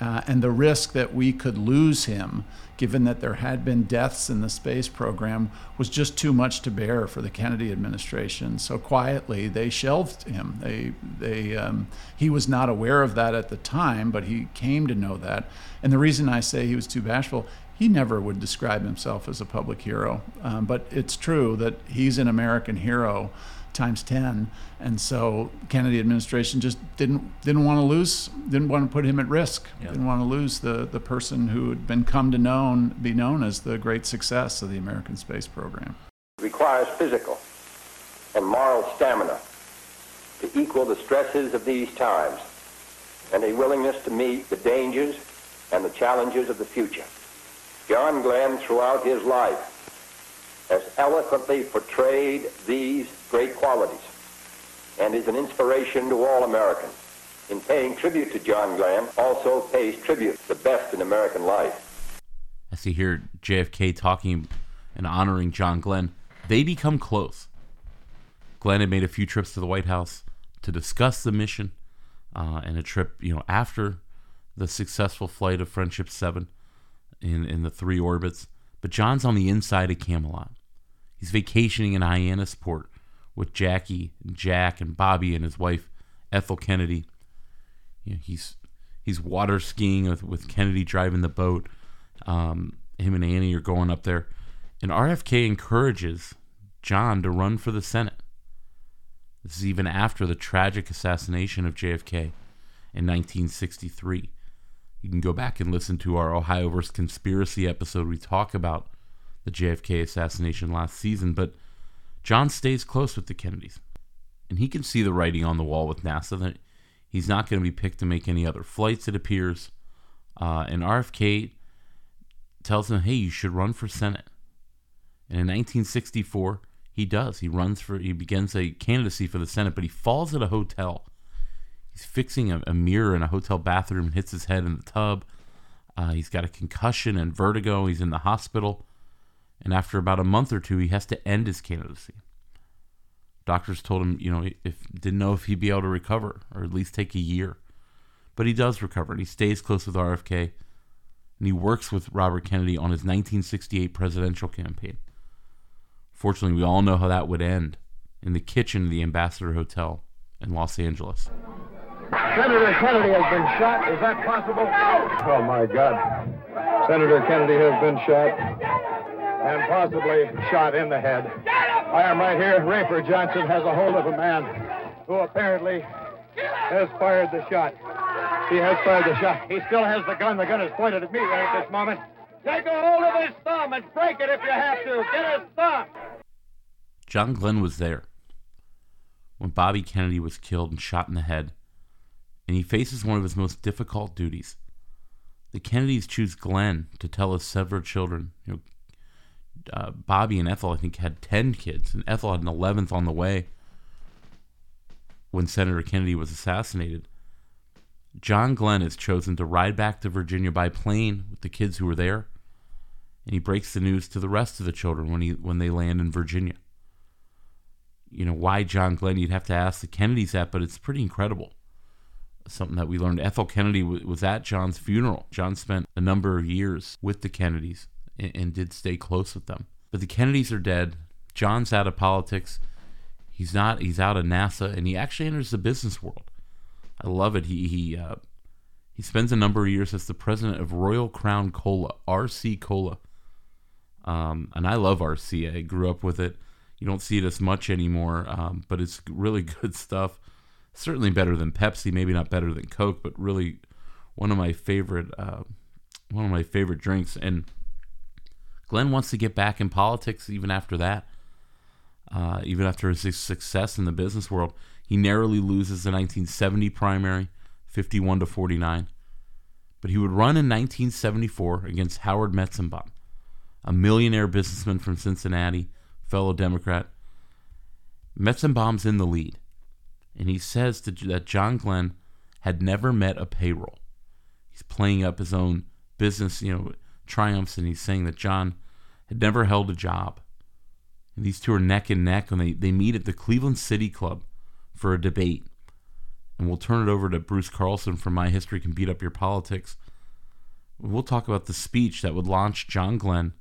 Uh, and the risk that we could lose him, given that there had been deaths in the space program, was just too much to bear for the Kennedy administration. So quietly, they shelved him. They, they, um, he was not aware of that at the time, but he came to know that. And the reason I say he was too bashful, he never would describe himself as a public hero. Um, but it's true that he's an American hero times 10 and so kennedy administration just didn't didn't want to lose didn't want to put him at risk Yeah. didn't want to lose the the person who had been come to known be known as the great success of the american space program requires physical and moral stamina to equal the stresses of these times and a willingness to meet the dangers and the challenges of the future. John Glenn, throughout his life, has eloquently portrayed these great qualities and is an inspiration to all Americans. In paying tribute to John Glenn, also pays tribute to the best in American life. As you hear JFK talking and honoring John Glenn, they become close. Glenn had made a few trips to the White House to discuss the mission, uh, and a trip, you know, after the successful flight of Friendship Seven in in the three orbits. But John's on the inside of Camelot. He's vacationing in Hyannisport with Jackie and Jack and Bobby and his wife Ethel Kennedy. You know, he's he's water skiing with, with Kennedy driving the boat. Um, him and Annie are going up there, and RFK encourages John to run for the Senate. This is even after the tragic assassination of JFK in 1963. You can go back and listen to our Ohio vs. Conspiracy episode. We talk about the JFK assassination last season, but John stays close with the Kennedys. And he can see the writing on the wall with NASA that he's not going to be picked to make any other flights, it appears. Uh, and RFK tells him, hey, you should run for Senate. And in 1964, he does. He runs for, he begins a candidacy for the Senate, but he falls at a hotel. He's fixing a, a mirror in a hotel bathroom and hits his head in the tub. Uh, he's got a concussion and vertigo. He's in the hospital. And after about a month or two, he has to end his candidacy. Doctors told him, you know, if didn't know if he'd be able to recover or at least take a year. But he does recover and he stays close with RFK and he works with Robert Kennedy on his 1968 presidential campaign. Fortunately, we all know how that would end in the kitchen of the Ambassador Hotel in Los Angeles. Senator Kennedy has been shot. Is that possible? Oh, my God. Senator Kennedy has been shot and possibly shot in the head. I am right here. Rafer Johnson has a hold of a man who apparently has fired the shot. He has fired the shot. He still has the gun. The gun is pointed at me right at this moment. Take a hold of his thumb and break it if you have to. Get his thumb. John Glenn was there when Bobby Kennedy was killed and shot in the head, and he faces one of his most difficult duties. The Kennedys choose Glenn to tell his several children. You know, uh, Bobby and Ethel, I think, had 10 kids, and Ethel had an 11th on the way when Senator Kennedy was assassinated. John Glenn is chosen to ride back to Virginia by plane with the kids who were there, and he breaks the news to the rest of the children when he when they land in Virginia. You know why John Glenn? You'd have to ask the Kennedys that, but it's pretty incredible. Something that we learned. Ethel Kennedy was at John's funeral. John spent a number of years with the Kennedys and, and did stay close with them. But the Kennedys are dead. John's out of politics. He's not. He's out of NASA, and he actually enters the business world. I love it. He he uh, he spends a number of years as the president of Royal Crown Cola, RC Cola. Um, and I love RC. I grew up with it. You don't see it as much anymore, um, but it's really good stuff. Certainly better than Pepsi. Maybe not better than Coke, but really one of my favorite uh, one of my favorite drinks. And Glenn wants to get back in politics even after that. Uh, even after his success in the business world, he narrowly loses the 1970 primary, 51 to 49. But he would run in 1974 against Howard Metzenbaum, a millionaire businessman from Cincinnati, fellow Democrat. Metzenbaum's in the lead, and he says to, that John Glenn had never met a payroll. He's playing up his own business, you know, triumphs, and he's saying that John had never held a job. And these two are neck and neck when they, they meet at the Cleveland City Club for a debate. And we'll turn it over to Bruce Carlson from My History Can Beat Up Your Politics. We'll talk about the speech that would launch John Glenn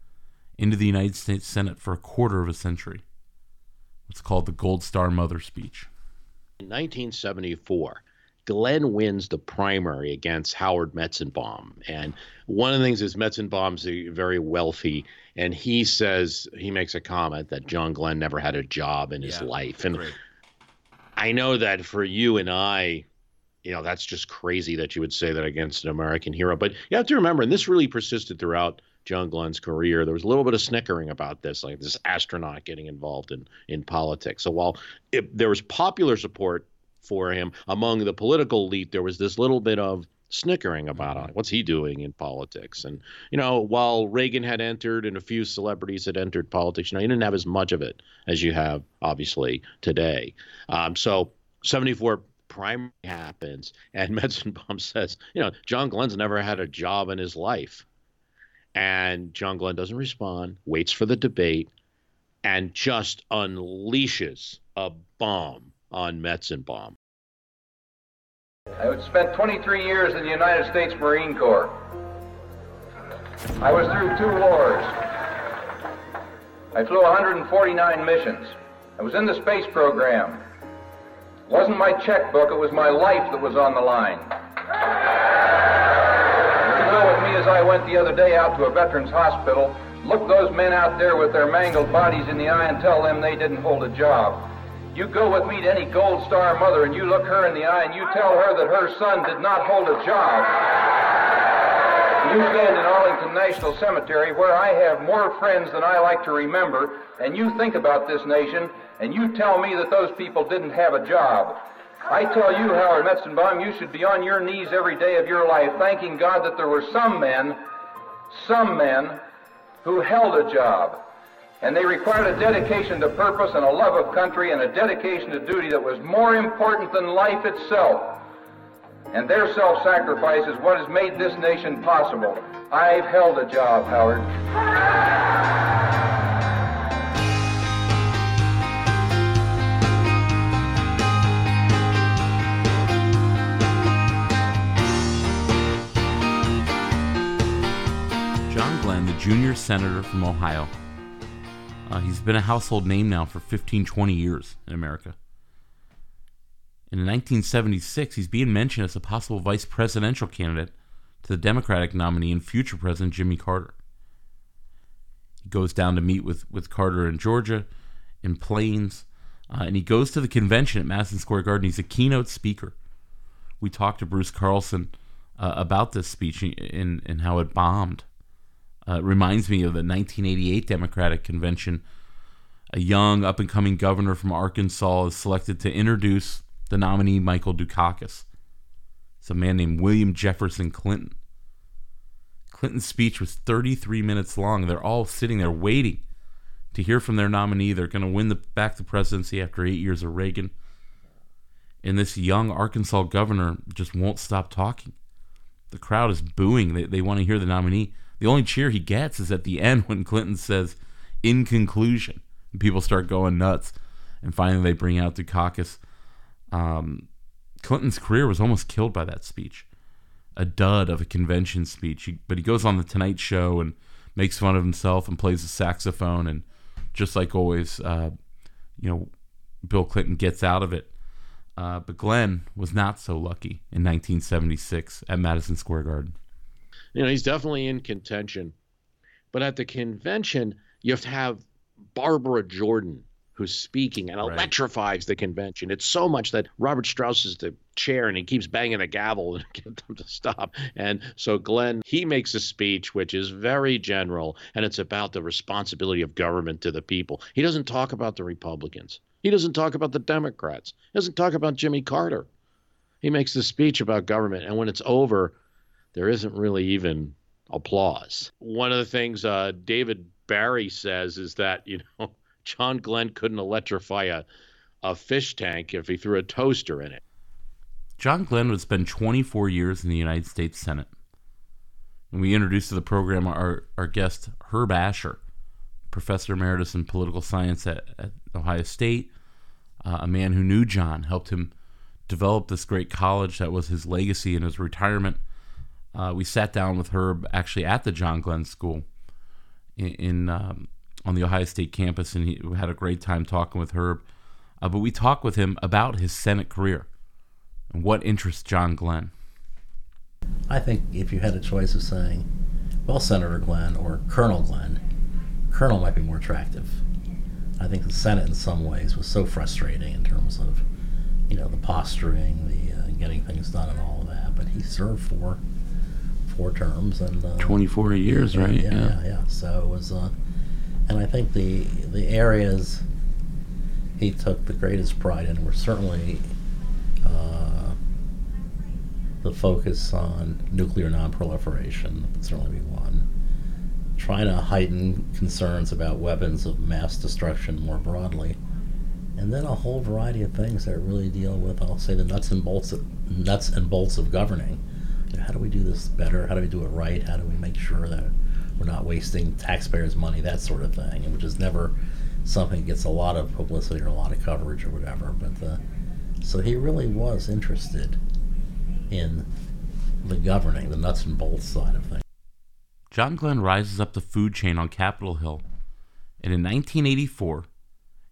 into the United States Senate for a quarter of a century. It's called the Gold Star Mother speech. In 1974, Glenn wins the primary against Howard Metzenbaum. And one of the things is Metzenbaum's very wealthy, and he says, he makes a comment that John Glenn never had a job in his Yeah, life. And great. I know that for you and I, you know, that's just crazy that you would say that against an American hero. But you have to remember, and this really persisted throughout John Glenn's career, there was a little bit of snickering about this, like this astronaut getting involved in, in politics. So while it, there was popular support for him among the political elite, there was this little bit of snickering about it. What's he doing in politics? And, you know, while Reagan had entered and a few celebrities had entered politics, you know, you didn't have as much of it as you have, obviously, today. Um, so 74 primary happens, and Metzenbaum says, you know, John Glenn's never had a job in his life. And John Glenn doesn't respond, waits for the debate, and just unleashes a bomb on Metzenbaum. I had spent 23 years in the United States Marine Corps. I was through two wars. I flew 149 missions. I was in the space program. It wasn't my checkbook, it was my life that was on the line. Go with me as I went the other day out to a veterans hospital. Look those men out there with their mangled bodies in the eye and tell them they didn't hold a job. You go with me to any Gold Star mother and you look her in the eye and you tell her that her son did not hold a job. You stand in Arlington National Cemetery where I have more friends than I like to remember, and you think about this nation, and you tell me that those people didn't have a job. I tell you, Howard Metzenbaum, you should be on your knees every day of your life thanking God that there were some men, some men, who held a job. And they required a dedication to purpose and a love of country and a dedication to duty that was more important than life itself. And their self sacrifice is what has made this nation possible. I've held a job, Howard. John Glenn, the junior senator from Ohio. Uh, he's been a household name now for 15, 20 years in America. And in 1976, he's being mentioned as a possible vice presidential candidate to the Democratic nominee and future President Jimmy Carter. He goes down to meet with, with Carter in Georgia, in Plains, uh, and he goes to the convention at Madison Square Garden. He's a keynote speaker. We talked to Bruce Carlson uh, about this speech and, and how it bombed. Uh, reminds me of the 1988 Democratic Convention. A young, up and coming governor from Arkansas is selected to introduce the nominee, Michael Dukakis. It's a man named William Jefferson Clinton. Clinton's speech was 33 minutes long. They're all sitting there waiting to hear from their nominee. They're going to win the, back the presidency after eight years of Reagan. And this young Arkansas governor just won't stop talking. The crowd is booing. They, they want to hear the nominee. The only cheer he gets is at the end when Clinton says, in conclusion. And people start going nuts. And finally, they bring out Dukakis. Um, Clinton's career was almost killed by that speech. A dud of a convention speech. He, but he goes on the Tonight Show and makes fun of himself and plays the saxophone. And just like always, uh, you know, Bill Clinton gets out of it. Uh, but Glenn was not so lucky in 1976 at Madison Square Garden. You know, he's definitely in contention. But at the convention, you have to have Barbara Jordan who's speaking and Right. electrifies the convention. It's so much that Robert Strauss is the chair and he keeps banging the gavel to get them to stop. And so Glenn, he makes a speech which is very general and it's about the responsibility of government to the people. He doesn't talk about the Republicans. He doesn't talk about the Democrats. He doesn't talk about Jimmy Carter. He makes the speech about government and when it's over, there isn't really even applause. One of the things uh, David Barry says is that, you know, John Glenn couldn't electrify a, a fish tank if he threw a toaster in it. John Glenn would spend 24 years in the United States Senate. And we introduced to the program our, our guest, Herb Asher, professor emeritus in political science at, at Ohio State, uh, a man who knew John, helped him develop this great college that was his legacy in his retirement. Uh, we sat down with Herb actually at the John Glenn School in, in um, on the Ohio State campus, and he we had a great time talking with Herb. Uh, but we talked with him about his Senate career and what interests John Glenn. I think if you had a choice of saying, well, Senator Glenn or Colonel Glenn, Colonel might be more attractive. I think the Senate, in some ways, was so frustrating in terms of, you know, the posturing, the uh, getting things done, and all of that. But he served four, four terms and uh, 24 years, right? Yeah, Yeah. yeah, yeah. So it was, uh, and I think the the areas he took the greatest pride in were certainly uh, the focus on nuclear nonproliferation would certainly be one. Trying to heighten concerns about weapons of mass destruction more broadly, and then a whole variety of things that really deal with, I'll say, the nuts and bolts of, nuts and bolts of governing. How do we do this better? How do we do it right? How do we make sure that we're not wasting taxpayers' money? That sort of thing, which is never something that gets a lot of publicity or a lot of coverage or whatever. But uh, so he really was interested in the governing, the nuts and bolts side of things. John Glenn rises up the food chain on Capitol Hill, and in 1984,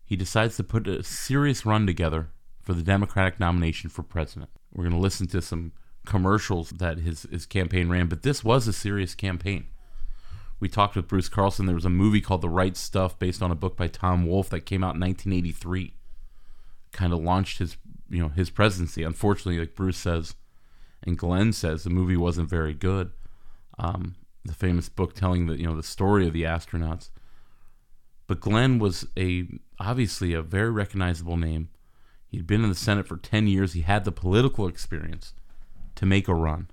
he decides to put a serious run together for the Democratic nomination for president. We're going to listen to some commercials that his, his campaign ran, but this was a serious campaign. We talked with Bruce Carlson. There was a movie called The Right Stuff based on a book by Tom Wolfe that came out in 1983. Kind of launched his, you know, his presidency. Unfortunately, like Bruce says, and Glenn says, the movie wasn't very good. Um, the famous book telling the you know the story of the astronauts. But Glenn was a obviously a very recognizable name. He'd been in the Senate for 10 years. He had the political experience to make a run.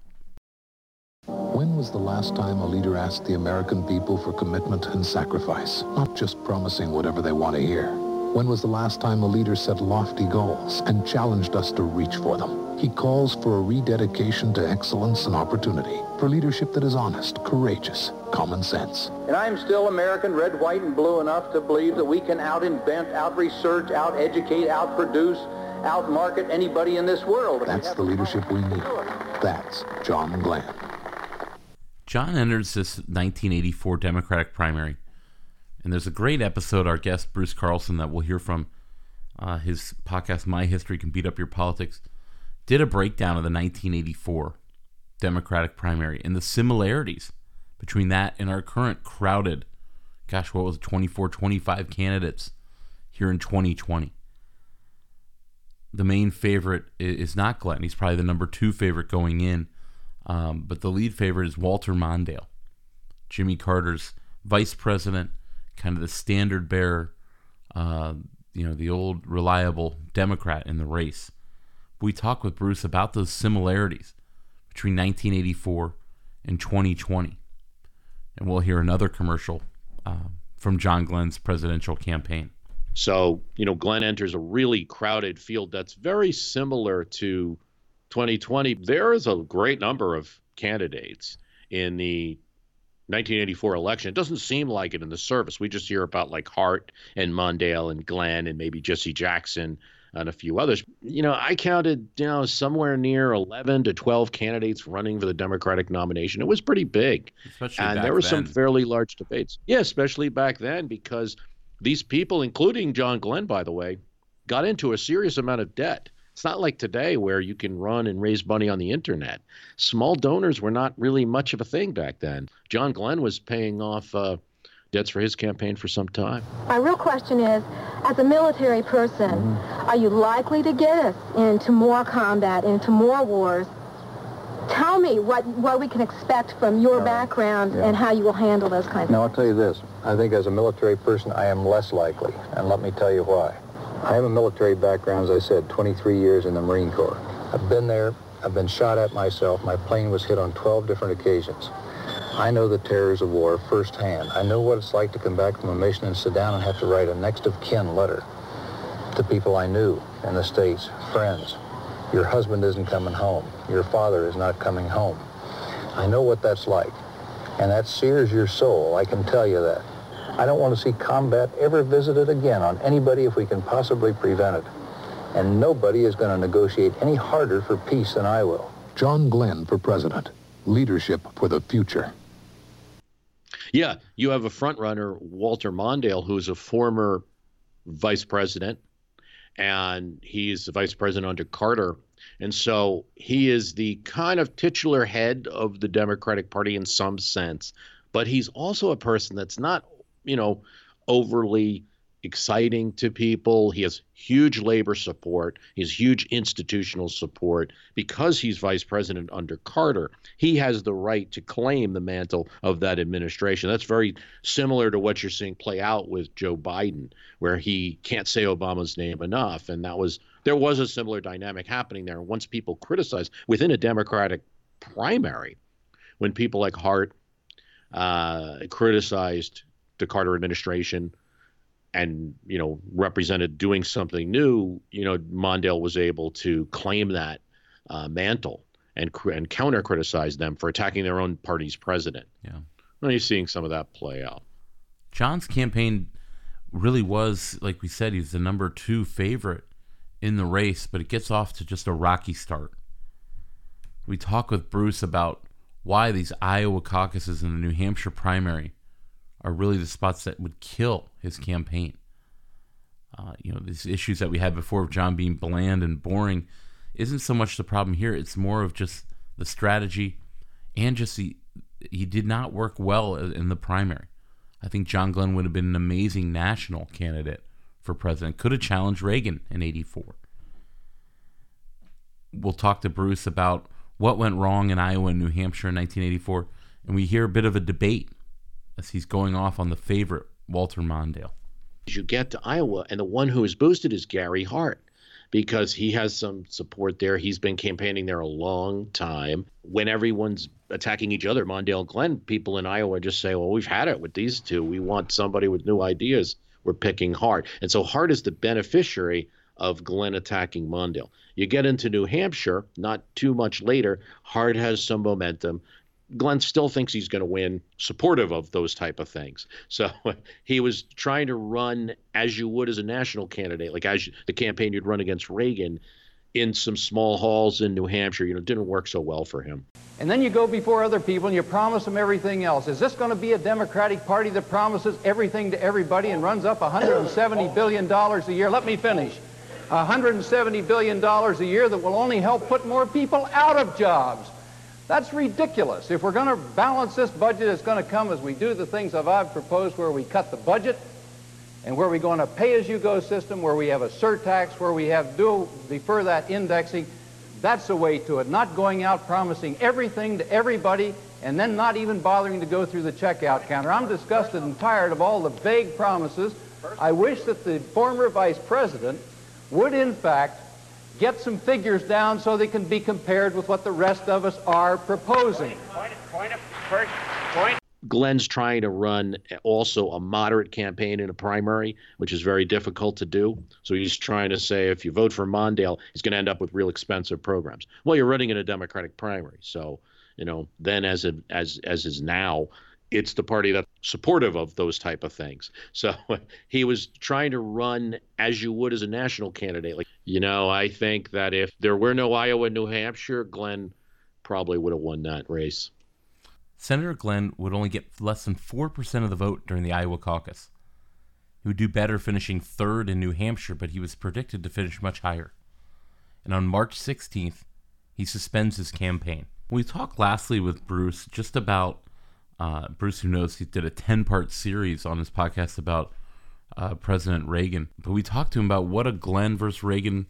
When was the last time a leader asked the American people for commitment and sacrifice, not just promising whatever they want to hear? When was the last time a leader set lofty goals and challenged us to reach for them? He calls for a rededication to excellence and opportunity, for leadership that is honest, courageous, common sense. And I'm still American, red, white, and blue enough to believe that we can out-invent, out-research, out-educate, out-produce, out-market anybody in this world. That's the leadership we need. That's John Glenn. John enters this 1984 Democratic primary, and there's a great episode, our guest Bruce Carlson, that we'll hear from uh, his podcast, My History Can Beat Up Your Politics, did a breakdown of the 1984 Democratic primary and the similarities between that and our current crowded, gosh, what was it, 24, 25 candidates here in 2020. The main favorite is not Glenn. He's probably the number two favorite going in um, but the lead favorite is Walter Mondale, Jimmy Carter's vice president, kind of the standard bearer, uh, you know, the old reliable Democrat in the race. We talk with Bruce about those similarities between 1984 and 2020. And we'll hear another commercial uh, from John Glenn's presidential campaign. So, you know, Glenn enters a really crowded field that's very similar to 2020, there is a great number of candidates in the 1984 election. It doesn't seem like it in the service. We just hear about like Hart and Mondale and Glenn and maybe Jesse Jackson and a few others. You know, I counted, you know, somewhere near 11 to 12 candidates running for the Democratic nomination. It was pretty big. Especially and there were then. some fairly large debates. Yeah, especially back then because these people, including John Glenn, by the way, got into a serious amount of debt. It's not like today where you can run and raise money on the internet. Small donors were not really much of a thing back then. John Glenn was paying off uh, debts for his campaign for some time. My real question is, as a military person, mm-hmm. are you likely to get us into more combat, into more wars? Tell me what, what we can expect from your background yeah. and how you will handle those kinds now, of Now, I'll tell you this. I think as a military person, I am less likely, and let me tell you why. I have a military background, as I said, 23 years in the Marine Corps. I've been there. I've been shot at myself. My plane was hit on 12 different occasions. I know the terrors of war firsthand. I know what it's like to come back from a mission and sit down and have to write a next of kin letter to people I knew in the States, friends. Your husband isn't coming home. Your father is not coming home. I know what that's like. And that sears your soul, I can tell you that. I don't want to see combat ever visited again on anybody if we can possibly prevent it. And nobody is going to negotiate any harder for peace than I will. John Glenn for president. Leadership for the future. Yeah, you have a front runner, Walter Mondale, who's a former vice president, and he's the vice president under Carter. And so he is the kind of titular head of the Democratic Party in some sense, but he's also a person that's not you know, overly exciting to people. He has huge labor support. He has huge institutional support. Because he's vice president under Carter, he has the right to claim the mantle of that administration. That's very similar to what you're seeing play out with Joe Biden, where he can't say Obama's name enough. And that was there was a similar dynamic happening there. Once people criticized within a Democratic primary, when people like Hart uh, criticized the Carter administration and you know represented doing something new, you know Mondale was able to claim that uh, mantle and and counter criticize them for attacking their own party's president. Yeah, well, you're seeing some of that play out. John's campaign really was, like we said, he's the number two favorite in the race, but it gets off to just a rocky start. We talk with Bruce about why these Iowa caucuses and the New Hampshire primary are really the spots that would kill his campaign. Uh, you know, these issues that we had before of John being bland and boring isn't so much the problem here. It's more of just the strategy and just the he did not work well in the primary. I think John Glenn would have been an amazing national candidate for president. Could have challenged Reagan in 84. We'll talk to Bruce about what went wrong in Iowa and New Hampshire in 1984, and we hear a bit of a debate as he's going off on the favorite, Walter Mondale. You get to Iowa, and the one who is boosted is Gary Hart. because he has some support there. He's been campaigning there a long time. When everyone's attacking each other, Mondale Glenn, people in Iowa just say, well, we've had it with these two. We want somebody with new ideas. We're picking Hart. And so Hart is the beneficiary of Glenn attacking Mondale. You get into New Hampshire, not too much later, Hart has some momentum. Glenn still thinks he's going to win, supportive of those type of things. So he was trying to run as you would as a national candidate, like as you, the campaign you'd run against Reagan in some small halls in New Hampshire. You know, didn't work so well for him. And then you go before other people and you promise them everything else. Is this going to be a Democratic Party that promises everything to everybody and runs up $170 billion a year? Let me finish. $170 billion a year that will only help put more people out of jobs. That's ridiculous. If we're going to balance this budget, it's going to come as we do the things that I've proposed where we cut the budget and where we're going to pay-as-you-go system, where we have a surtax, where we have do defer that indexing. That's the way to it, not going out promising everything to everybody and then not even bothering to go through the checkout counter. I'm disgusted and tired of all the vague promises. I wish that the former vice president would, in fact, get some figures down so they can be compared with what the rest of us are proposing. Point, point, point, first, point. Glenn's trying to run also a moderate campaign in a primary, which is very difficult to do. So he's trying to say if you vote for Mondale, he's going to end up with real expensive programs. Well, you're running in a Democratic primary, so you know then as a, as as is now, it's the party that's supportive of those type of things. So he was trying to run as you would as a national candidate. Like, you know, I think that if there were no Iowa, New Hampshire, Glenn probably would have won that race. Senator Glenn would only get less than 4% of the vote during the Iowa caucus. He would do better finishing third in New Hampshire, but he was predicted to finish much higher. And on March 16th, he suspends his campaign. We talked lastly with Bruce just about uh, Bruce, who knows, he did a 10 part series on his podcast about uh, President Reagan. But we talked to him about what a Glenn versus Reagan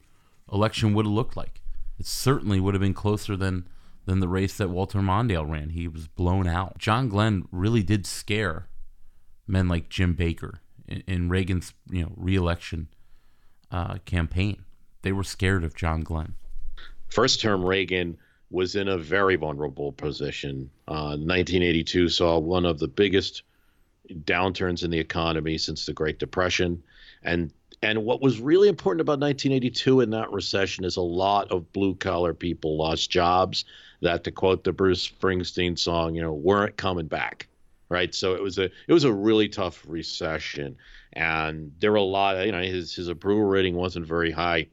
election would have looked like. It certainly would have been closer than than the race that Walter Mondale ran. He was blown out. John Glenn really did scare men like Jim Baker in, in Reagan's you know reelection uh, campaign. They were scared of John Glenn. First term Reagan was in a very vulnerable position. Uh, 1982 saw one of the biggest downturns in the economy since the Great Depression, and and what was really important about 1982 in that recession is a lot of blue collar people lost jobs that, to quote the Bruce Springsteen song, you know, weren't coming back. Right. So it was a it was a really tough recession. And there were a lot of, you know, his his approval rating wasn't very high.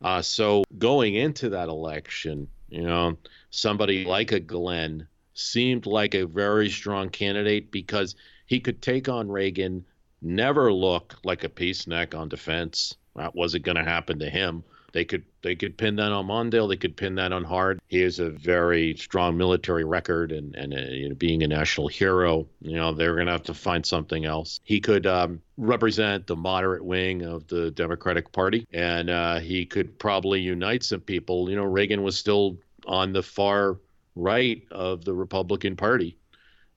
Uh, so going into that election, you know, somebody like a Glenn seemed like a very strong candidate because he could take on Reagan, never look like a peacenik on defense. That wasn't going to happen to him. They could they could pin that on Mondale. They could pin that on Hart. He has a very strong military record and and uh, you know, being a national hero. You know they're going to have to find something else. He could um, represent the moderate wing of the Democratic Party, and uh, he could probably unite some people. You know Reagan was still on the far right of the Republican Party.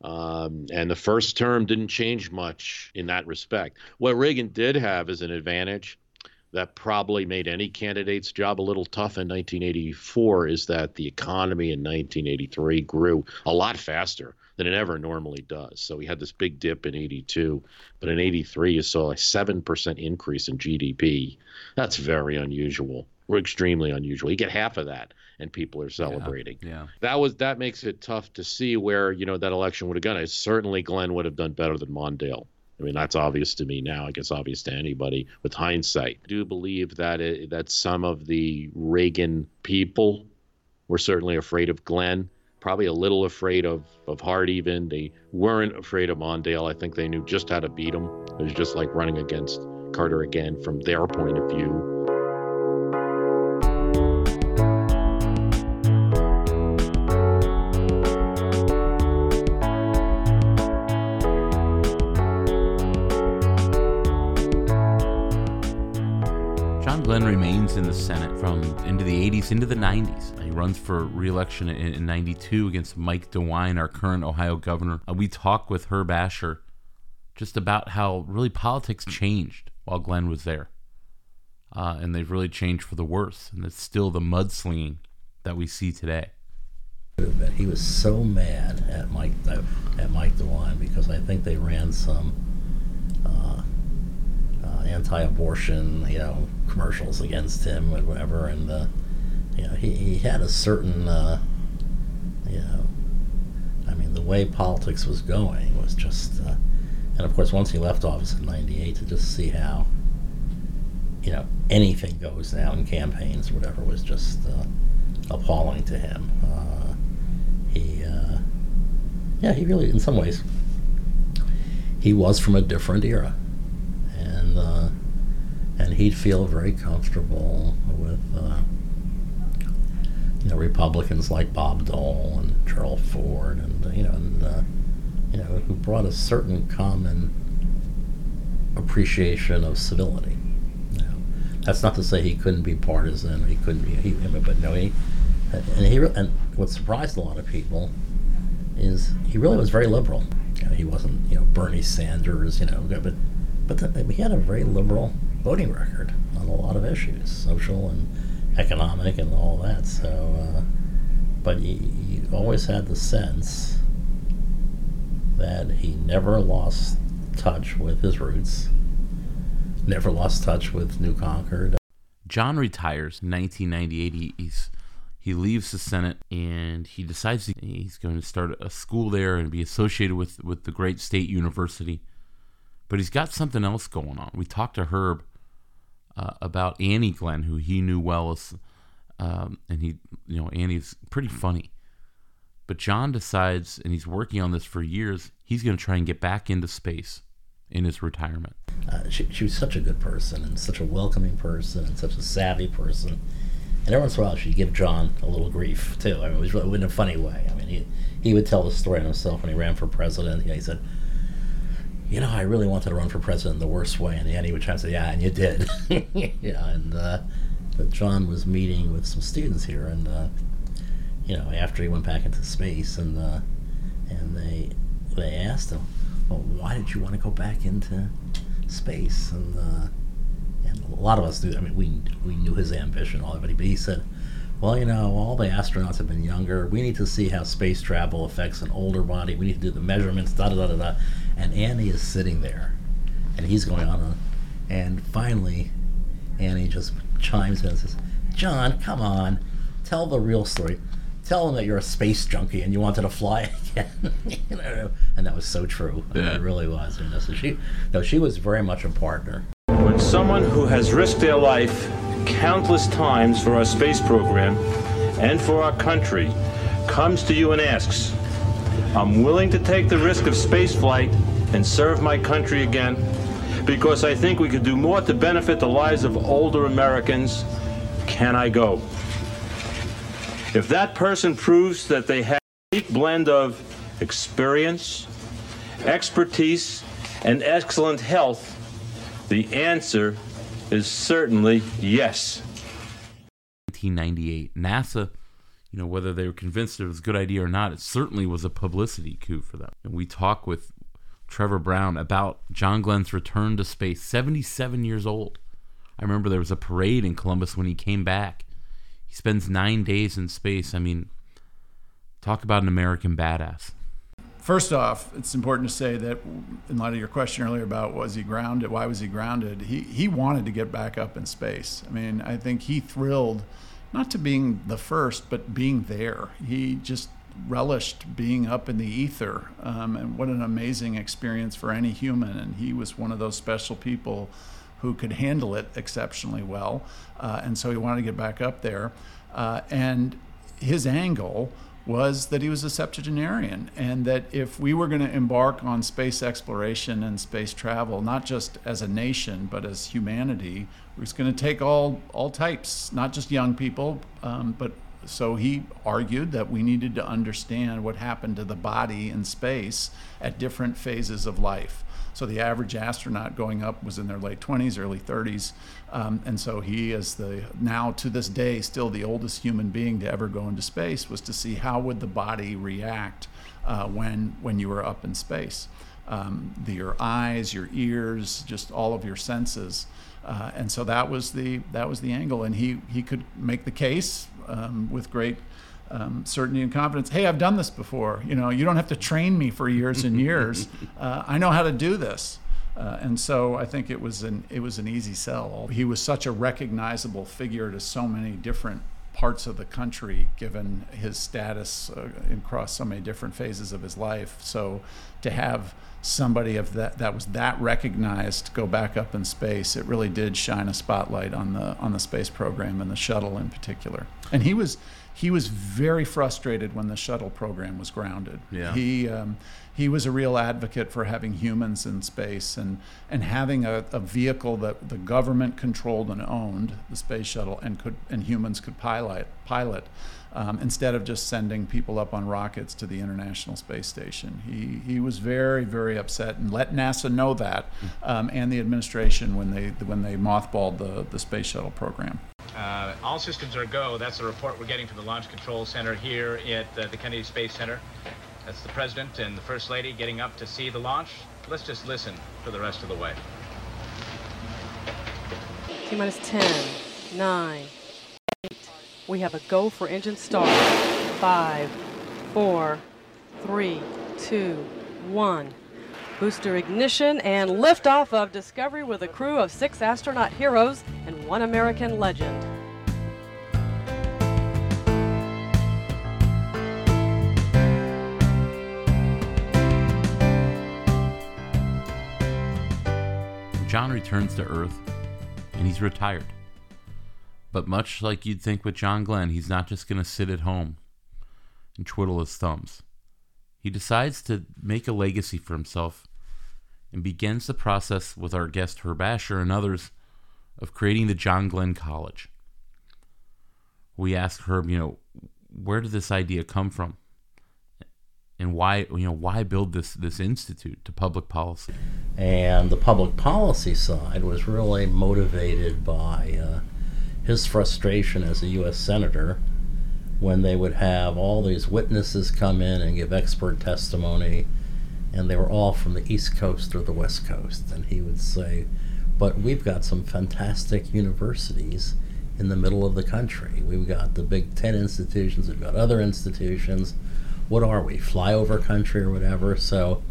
Um, and the first term didn't change much in that respect. What Reagan did have as an advantage that probably made any candidate's job a little tough in 1984 is that the economy in 1983 grew a lot faster than it ever normally does. So we had this big dip in 82, but in 83 you saw a 7% increase in GDP. That's very unusual. We're extremely unusual. You get half of that and people are celebrating. Yeah. yeah. That was that makes it tough to see where, you know, that election would have gone. I certainly Glenn would have done better than Mondale. I mean, that's obvious to me now. I guess obvious to anybody with hindsight. I do believe that it, that some of the Reagan people were certainly afraid of Glenn, probably a little afraid of of Hart. Even they weren't afraid of Mondale. I think they knew just how to beat him. It was just like running against Carter again from their point of view. Remains in the Senate from into the 80s into the 90s. He runs for re-election in, in 92 against Mike DeWine, our current Ohio governor. Uh, we talk with Herb Asher just about how really politics changed while Glenn was there. uh, and they've really changed for the worse. And it's still the mudslinging that we see today. He was so mad at Mike uh, at Mike DeWine because I think they ran some anti-abortion, you know, commercials against him or whatever, and uh, you know, he, he had a certain, uh, you know, I mean, the way politics was going was just, uh, and of course, once he left office in '98, to just see how, you know, anything goes now in campaigns whatever was just appalling to him. he, yeah, he really, in some ways, he was from a different era, and uh, and he'd feel very comfortable with uh, you know Republicans like Bob Dole and Gerald Ford, and you know, and uh, you know, who brought a certain common appreciation of civility. You know, that's not to say he couldn't be partisan, he couldn't be, he, but no, he and he and what surprised a lot of people is he really was very liberal. You know, he wasn't, you know, Bernie Sanders, you know, but but the, he had a very liberal voting record on a lot of issues, social and economic and all that. So, uh, but he, he always had the sense that he never lost touch with his roots, never lost touch with New Concord. John retires in 1998. He, he's he leaves the Senate and he decides he's going to start a school there and be associated with, with the great state university. But he's got something else going on. We talked to Herb uh, about Annie Glenn, who he knew well, as, um, and he, you know, Annie's pretty funny. But John decides, and he's working on this for years, he's going to try and get back into space in his retirement. Uh, she, she was such a good person and such a welcoming person and such a savvy person and every once in a while, she'd give John a little grief too. I mean, it was really, in a funny way. I mean, he he would tell the story on himself when he ran for president. He said, "You know, I really wanted to run for president in the worst way," and he would try to say, "Yeah, and you did." yeah, and uh, but John was meeting with some students here, and uh, you know, after he went back into space, and uh, and they they asked him, "Well, why did you want to go back into space?" and uh, and a lot of us do. I mean, we we knew his ambition, all but he said, "Well, you know, all the astronauts have been younger. We need to see how space travel affects an older body. We need to do the measurements." Da da da da. And Annie is sitting there, and he's going on, and finally, Annie just chimes in and says, "John, come on, tell the real story." Tell them that you're a space junkie and you wanted to fly again. you know, and that was so true. Yeah. It really was. You know, so she, no, she was very much a partner. When someone who has risked their life countless times for our space program and for our country comes to you and asks, I'm willing to take the risk of spaceflight and serve my country again because I think we could do more to benefit the lives of older Americans. Can I go? If that person proves that they have a unique blend of experience, expertise, and excellent health, the answer is certainly yes. 1998, NASA, you know, whether they were convinced it was a good idea or not, it certainly was a publicity coup for them. And we talk with Trevor Brown about John Glenn's return to space, 77 years old. I remember there was a parade in Columbus when he came back. He spends nine days in space. I mean, talk about an American badass. First off, it's important to say that in light of your question earlier about was he grounded, why was he grounded? He he wanted to get back up in space. I mean, I think he thrilled not to being the first, but being there. He just relished being up in the ether, um, and what an amazing experience for any human. And he was one of those special people who could handle it exceptionally well, uh, and so he wanted to get back up there. Uh, and his angle was that he was a septuagenarian, and that if we were going to embark on space exploration and space travel, not just as a nation but as humanity, it was going to take all all types, not just young people, um, but so he argued that we needed to understand what happened to the body in space at different phases of life. So the average astronaut going up was in their late 20s, early 30s. Um, and so he is the now to this day still the oldest human being to ever go into space was to see how would the body react uh, when when you were up in space. um, the, your eyes, your ears, just all of your senses. Uh, and so that was the that was the angle, and he he could make the case um, with great um, certainty and confidence. Hey, I've done this before. You know, you don't have to train me for years and years. Uh, I know how to do this. Uh, and so I think it was an it was an easy sell. He was such a recognizable figure to so many different parts of the country, given his status uh, across so many different phases of his life. So to have somebody of that that was that recognized go back up in space, it really did shine a spotlight on the on the space program and the shuttle in particular. And he was he was very frustrated when the shuttle program was grounded. Yeah. He um, he was a real advocate for having humans in space and and having a, a vehicle that the government controlled and owned, the space shuttle, and could and humans could pilot pilot. Um, instead of just sending people up on rockets to the International Space Station. He, he was very, very upset and let NASA know that um, and the administration when they, when they mothballed the, the space shuttle program. Uh, all systems are go. That's the report we're getting from the Launch Control Center here at uh, the Kennedy Space Center. That's the President and the First Lady getting up to see the launch. Let's just listen for the rest of the way. T minus 10, 9, 8. We have a go for engine start. 5, 4, 3, 2, 1. Booster ignition and liftoff of Discovery with a crew of six astronaut heroes and one American legend. John returns to Earth and he's retired. But much like you'd think with John Glenn, he's not just going to sit at home and twiddle his thumbs. He decides to make a legacy for himself and begins the process with our guest Herb Asher and others of creating the John Glenn College. We asked Herb, you know, where did this idea come from? And why, you know, why build this this institute to public policy? And the public policy side was really motivated by uh, his frustration as a U.S. senator when they would have all these witnesses come in and give expert testimony, and they were all from the East Coast or the West Coast. And he would say, But we've got some fantastic universities in the middle of the country. We've got the Big Ten institutions, we've got other institutions. What are we, flyover country or whatever? So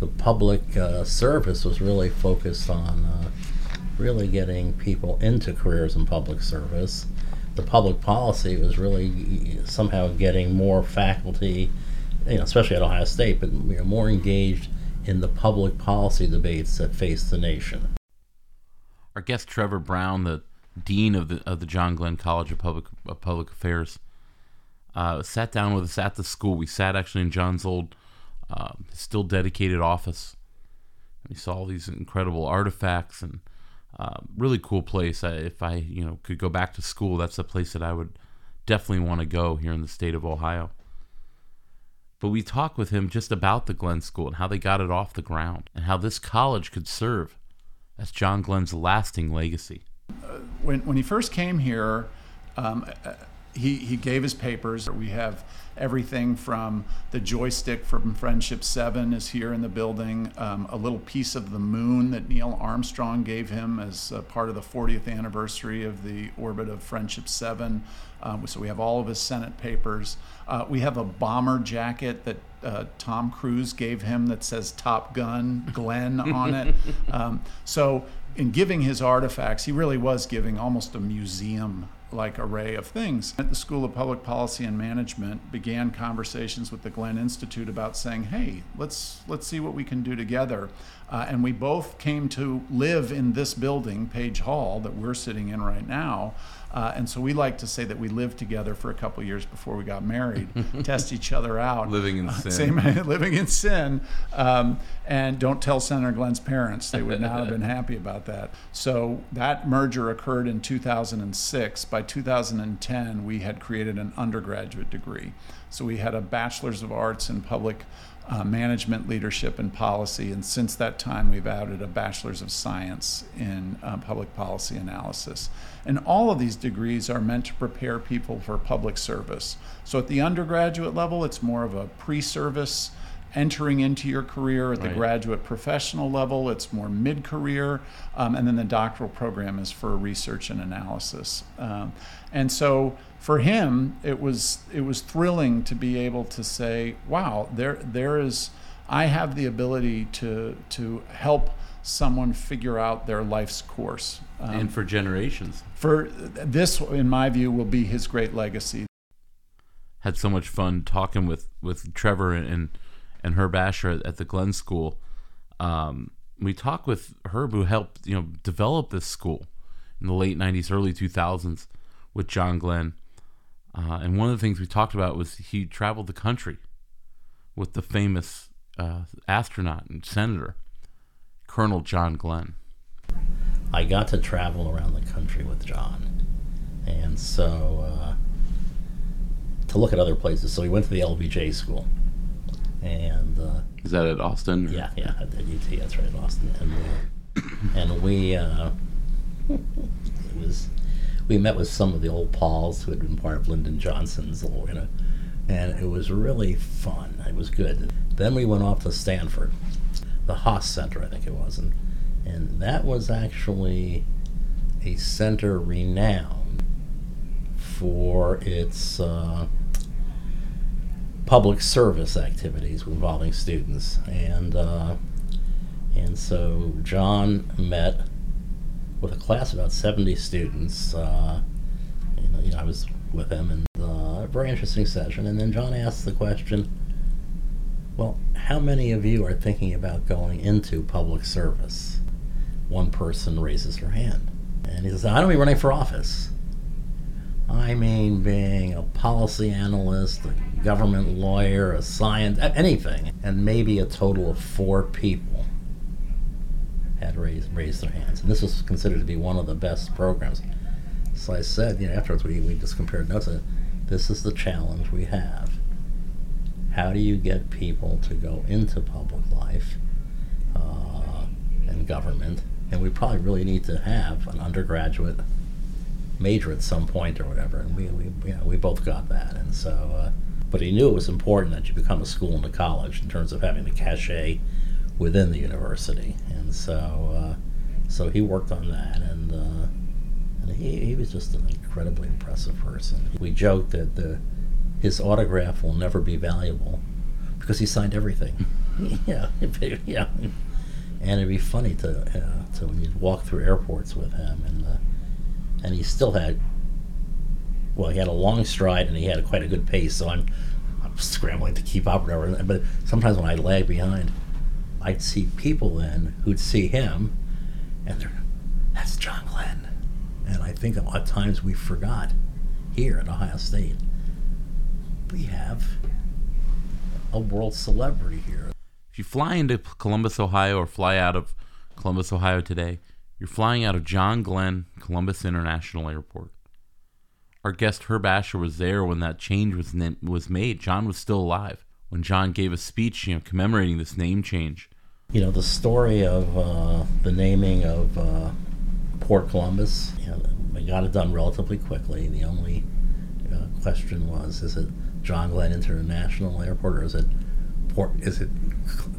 the public uh, service was really focused on uh, really getting people into careers in public service. The public policy was really somehow getting more faculty, you know, especially at Ohio State, but you know, more engaged in the public policy debates that face the nation. Our guest Trevor Brown, the dean of the of the John Glenn College of Public of Public Affairs, uh, sat down with us at the school. We sat actually in John's old, uh, still dedicated office. We saw all these incredible artifacts and uh, really cool place. I, if I you know could go back to school, that's a place that I would definitely want to go here in the state of Ohio. But we talked with him just about the Glenn School and how they got it off the ground and how this college could serve as John Glenn's lasting legacy. when, when he first came here, um, uh, he, he gave his papers. We have everything from the joystick from Friendship 7 is here in the building, um, a little piece of the moon that Neil Armstrong gave him as part of the 40th anniversary of the orbit of Friendship 7. Um, so we have all of his Senate papers. Uh, we have a bomber jacket that uh, Tom Cruise gave him that says Top Gun Glenn on it. Um, so in giving his artifacts, he really was giving almost a museum like array of things. At the School of Public Policy and Management began conversations with the Glenn Institute about saying, "Hey, let's let's see what we can do together." Uh, and we both came to live in this building, Page Hall, that we're sitting in right now. Uh, and so we like to say that we lived together for a couple years before we got married, test each other out. Living in Uh, sin. same, living in sin. Um, and don't tell Senator Glenn's parents; they would not have been happy about that. So that merger occurred in 2006. By 2010, we had created an undergraduate degree. So we had a bachelor's of arts in public uh, management, leadership, and policy. And since that time, we've added a bachelor's of science in uh, public policy analysis. And all of these degrees are meant to prepare people for public service. So at the undergraduate level, it's more of a pre service entering into your career at the Right. graduate professional level. It's more mid-career, um, and then the doctoral program is for research and analysis. Um, and so for him, it was it was thrilling to be able to say, "Wow, there there is." I have the ability to to help someone figure out their life's course. Um, and for generations. for this, in my view, will be his great legacy. Had so much fun talking with with Trevor and and Herb Asher at, the Glenn School. Um, we talked with Herb, who helped you know develop this school in the late '90s, early 2000s with John Glenn. Uh, and one of the things we talked about was he traveled the country with the famous uh, astronaut and senator, Colonel John Glenn. I got to travel around the country with John, and so uh, to look at other places. So we went to the LBJ school, and uh, Is that at Austin? yeah, yeah, at at UT. That's right, Austin, and we, and we uh, it was we met with some of the old Pauls who had been part of Lyndon Johnson's you know, and it was really fun. It was good. Then we went off to Stanford, the Haas Center, I think it was, and and that was actually a center renowned for its uh, public service activities involving students, and uh, and so John met with a class of about seventy students. Uh, you know, you know, I was with and uh, a very interesting session. And then John asked the question, "Well, how many of you are thinking about going into public service?" One person raises her hand, and he says, "I don't mean running for office." I mean, being a policy analyst, a government lawyer, a science, a- anything. And maybe a total of four people had raised, raised their hands. And this was considered to be one of the best programs. So I said, you know, afterwards we, we just compared notes. Said, this is the challenge we have. How do you get people to go into public life uh, and government? And we probably really need to have an undergraduate major at some point or whatever, and we we yeah, we both got that, and so. Uh, but he knew it was important that you become a school and a college in terms of having the cachet within the university, and so uh, so he worked on that, and uh, and he he was just an incredibly impressive person. We joked that the his autograph will never be valuable because he signed everything. yeah, yeah. And it'd be funny to uh, to when you'd walk through airports with him and. Uh, and he still had well he had a long stride and he had quite a good pace so i'm, I'm scrambling to keep up whatever but sometimes when i lag behind i'd see people then who'd see him and they're that's john glenn and i think a lot of times we forgot here at ohio state we have a world celebrity here If you fly into Columbus, Ohio, or fly out of Columbus, Ohio today, you're flying out of John Glenn Columbus International Airport. Our guest Herb Asher was there when that change was na- was made. John was still alive when John gave a speech, you know, commemorating this name change. You know the story of uh, the naming of uh, Port Columbus. You know, we got it done relatively quickly. The only uh, question was: Is it John Glenn International Airport or is it Port? Is it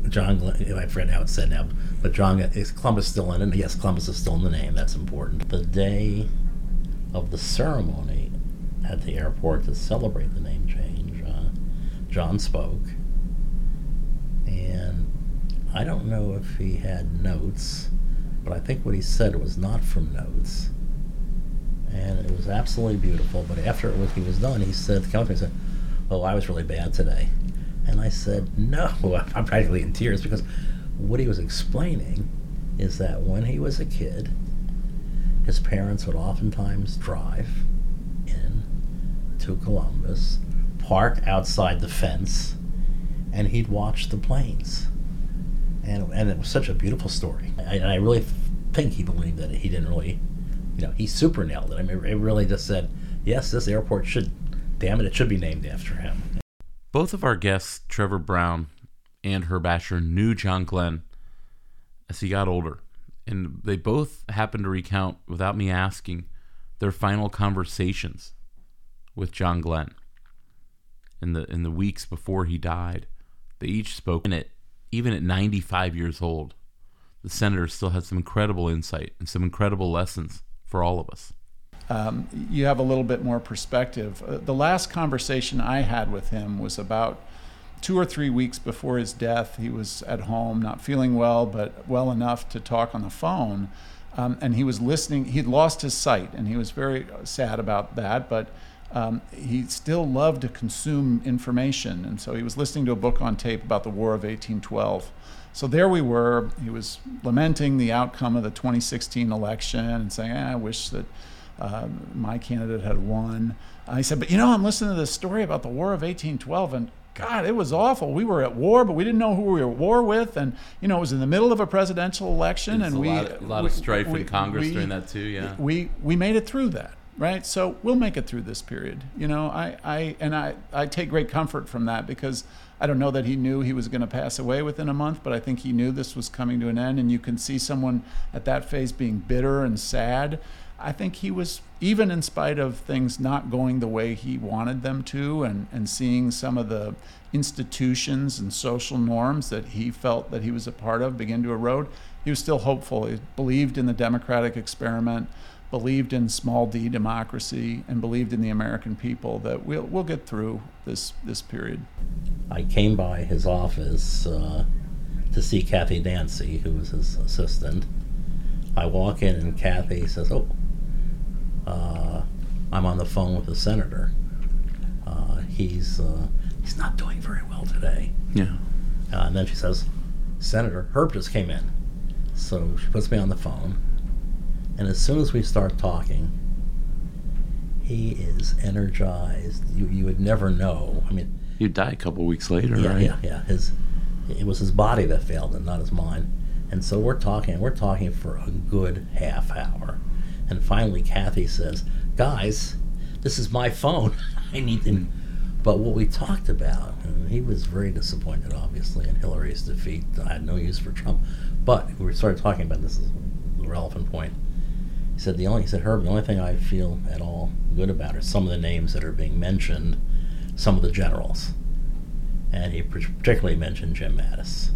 John Glenn? I forget how it's said now, but John is Columbus still in it? Yes, Columbus is still in the name. That's important. The day of the ceremony at the airport to celebrate the name change, uh, John spoke, and I don't know if he had notes, but I think what he said was not from notes. And it was absolutely beautiful. But after it was, he was done, he said, the counselor said, Oh, I was really bad today. And I said, No, I'm practically in tears because what he was explaining is that when he was a kid, his parents would oftentimes drive in to Columbus, park outside the fence, and he'd watch the planes and and it was such a beautiful story. I, and I really think he believed that he didn't really, you know, he super nailed it. I mean, it really just said, yes, this airport should, damn it, it should be named after him. Both of our guests, Trevor Brown and Herb Asher, knew John Glenn as he got older, and they both happened to recount, without me asking, their final conversations with John Glenn in the in the weeks before he died. They each spoke in it, even at 95 years old. The senator still has some incredible insight and some incredible lessons for all of us. Um, you have a little bit more perspective. Uh, the last conversation I had with him was about two or three weeks before his death. He was at home, not feeling well, but well enough to talk on the phone. Um, and he was listening. He'd lost his sight, and he was very sad about that. But um, he still loved to consume information, and so he was listening to a book on tape about the War of 1812. So there we were. He was lamenting the outcome of the 2016 election and saying, eh, "I wish that uh, my candidate had won." I said, "But you know, I'm listening to this story about the War of 1812, and God, it was awful. We were at war, but we didn't know who we were at war with, and you know, it was in the middle of a presidential election, and a we lot a lot we, of strife we, in Congress we, during that too. Yeah, we we made it through that, right? So we'll make it through this period. You know, I I and I I take great comfort from that because I don't know that he knew he was going to pass away within a month, but I think he knew this was coming to an end, and you can see someone at that phase being bitter and sad. I think he was, even in spite of things not going the way he wanted them to, and, and seeing some of the institutions and social norms that he felt that he was a part of begin to erode, he was still hopeful. He believed in the democratic experiment, believed in small d democracy, and believed in the American people that we'll, we'll get through this, this period. I came by his office uh, to see Kathy Dancy, who was his assistant. I walk in, and Kathy says, Oh, uh, I'm on the phone with the senator. Uh, he's uh, he's not doing very well today. Yeah. Uh, and then she says, Senator Herb just came in. So she puts me on the phone, and as soon as we start talking, he is energized. You you would never know. I mean, He'd die a couple weeks later, yeah, right? yeah, yeah. His it was his body that failed him, not his mind. And so we're talking. We're talking for a good half hour, and finally Kathy says, "Guys, this is my phone. I need to." Hmm. But what we talked about, and he was very disappointed, obviously, in Hillary's defeat. I had no use for Trump. But we started talking about this is the relevant point. He said the only he said Herb, the only thing I feel at all good about are some of the names that are being mentioned, some of the generals, and he particularly mentioned Jim Mattis,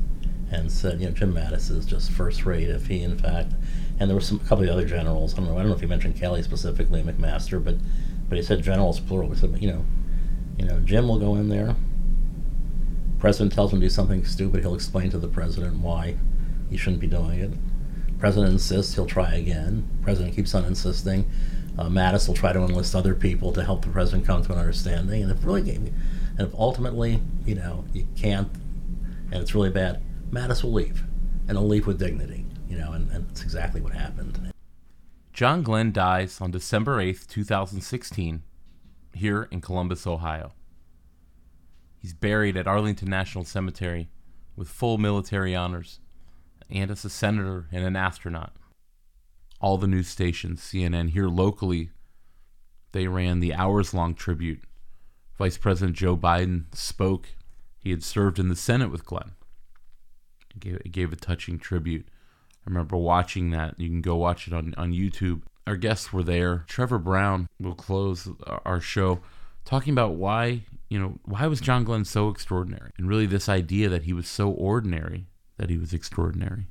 and said you know Jim Mattis is just first rate. If he in fact, and there were some a couple of other generals. I don't know. I don't know if he mentioned Kelly specifically, McMaster, but but he said generals plural. He said you know, you know Jim will go in there. President tells him to do something stupid. He'll explain to the president why he shouldn't be doing it. President insists, he'll try again. President keeps on insisting. Uh, Mattis will try to enlist other people to help the president come to an understanding. And if really, and if ultimately, you know, you can't, and it's really bad, Mattis will leave, and he'll leave with dignity. You know, and, and that's exactly what happened. John Glenn dies on December 8th, 2016, here in Columbus, Ohio. He's buried at Arlington National Cemetery with full military honors and as a senator and an astronaut. All the news stations, CNN here locally, they ran the hours long tribute. Vice President Joe Biden spoke. He had served in the Senate with Glenn. He gave, gave a touching tribute. I remember watching that. You can go watch it on, on YouTube. Our guests were there. Trevor Brown will close our show talking about why, you know, why was John Glenn so extraordinary? And really this idea that he was so ordinary that he was extraordinary.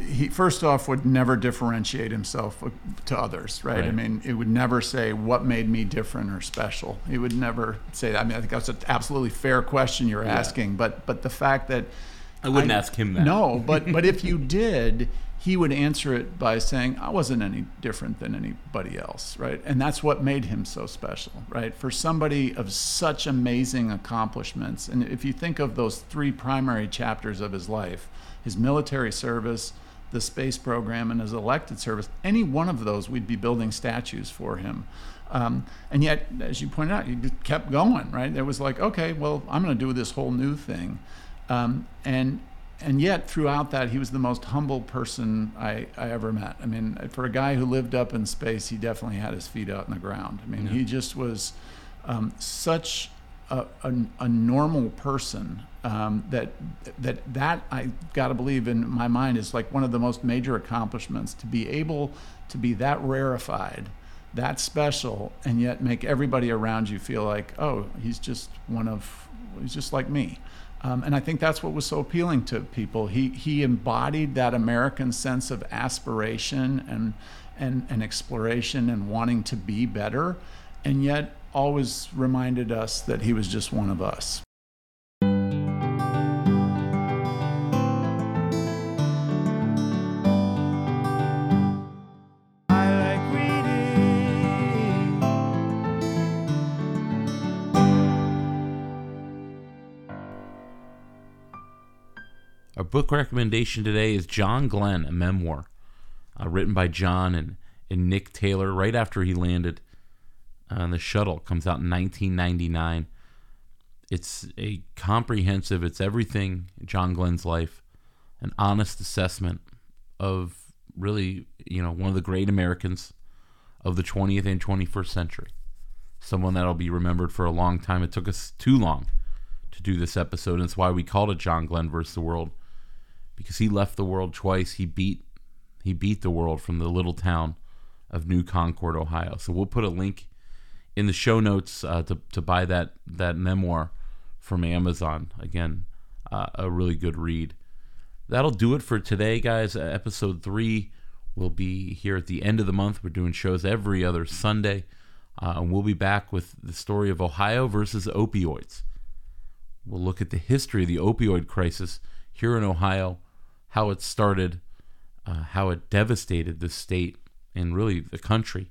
He first off would never differentiate himself uh, to others, right? Right. I mean, it would never say what made me different or special. He would never say that. I mean, I think that's an absolutely fair question you're Yeah. asking, but but the fact that I wouldn't ask him that. No, but but if you did, he would answer it by saying, "I wasn't any different than anybody else," right? And that's what made him so special, right? For somebody of such amazing accomplishments, and if you think of those three primary chapters of his life, his military service, the space program, and his elected service, any one of those, we'd be building statues for him. Um, and yet, as you pointed out, he kept going, right? It was like, okay, well, I'm going to do this whole new thing. Um, and and yet throughout that he was the most humble person I, I ever met i mean for a guy who lived up in space he definitely had his feet out in the ground i mean Yeah. he just was um, such a, a, a normal person um, that that that i got to believe in my mind is like one of the most major accomplishments to be able to be that rarefied that special and yet make everybody around you feel like oh he's just one of he's just like me Um, and I think that's what was so appealing to people. He he embodied that American sense of aspiration and and, and exploration and wanting to be better, and yet always reminded us that he was just one of us. Book recommendation today is John Glenn, a memoir uh, written by John and, and Nick Taylor right after he landed on the shuttle. Comes out in 1999. It's a comprehensive, it's everything John Glenn's life, an honest assessment of really, you know, one of the great Americans of the 20th and 21st century. Someone that'll be remembered for a long time. It took us too long to do this episode, and it's why we called it John Glenn versus the World because he left the world twice. He beat he beat the world from the little town of New Concord, Ohio. So we'll put a link in the show notes uh, to to buy that that memoir from Amazon. Again, uh, a really good read. That'll do it for today, guys. Uh, episode three will be here at the end of the month. We're doing shows every other Sunday. Uh, and we'll be back with the story of Ohio versus opioids. We'll look at the history of the opioid crisis here in Ohio how it started, uh, how it devastated the state and really the country,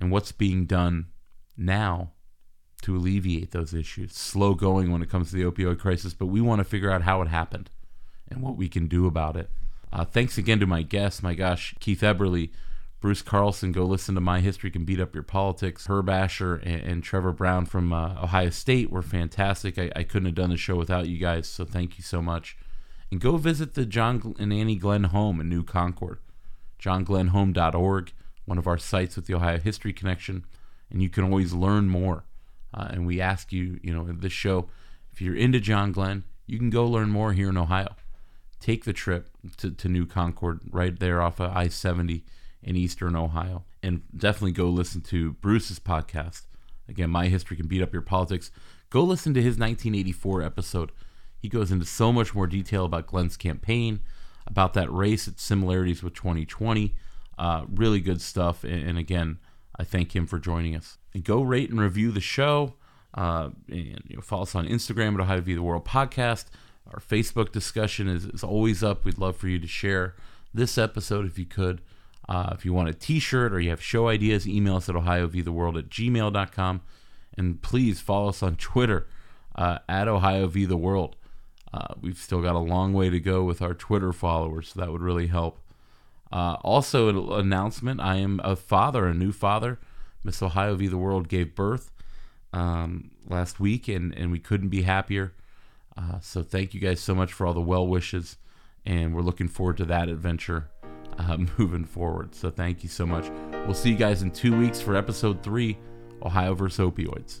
and what's being done now to alleviate those issues. Slow going when it comes to the opioid crisis, but we want to figure out how it happened and what we can do about it. Uh, thanks again to my guests. My gosh, Keith Eberly, Bruce Carlson. Go listen to My History Can Beat Up Your Politics. Herb Asher and, and Trevor Brown from uh, Ohio State were fantastic. I, I couldn't have done the show without you guys, so thank you so much and go visit the John and Annie Glenn home in New Concord, johnglennhome.org, one of our sites with the Ohio History Connection, and you can always learn more. Uh, and we ask you, you know, in this show, if you're into John Glenn, you can go learn more here in Ohio. Take the trip to, to New Concord, right there off of I 70 in Eastern Ohio. And definitely go listen to Bruce's podcast. Again, My History Can Beat Up Your Politics. Go listen to his 1984 episode he goes into so much more detail about Glenn's campaign, about that race, its similarities with 2020. Uh, really good stuff. And, and, again, I thank him for joining us. And go rate and review the show. Uh, and you know, follow us on Instagram at Ohio View the World Podcast. Our Facebook discussion is, is always up. We'd love for you to share this episode if you could. Uh, if you want a t-shirt or you have show ideas, email us at ohioviewtheworld at gmail.com. And please follow us on Twitter uh, at World. Uh, we've still got a long way to go with our Twitter followers, so that would really help. Uh, also, an announcement I am a father, a new father. Miss Ohio v. the World gave birth um, last week, and, and we couldn't be happier. Uh, so, thank you guys so much for all the well wishes, and we're looking forward to that adventure uh, moving forward. So, thank you so much. We'll see you guys in two weeks for episode three Ohio versus Opioids.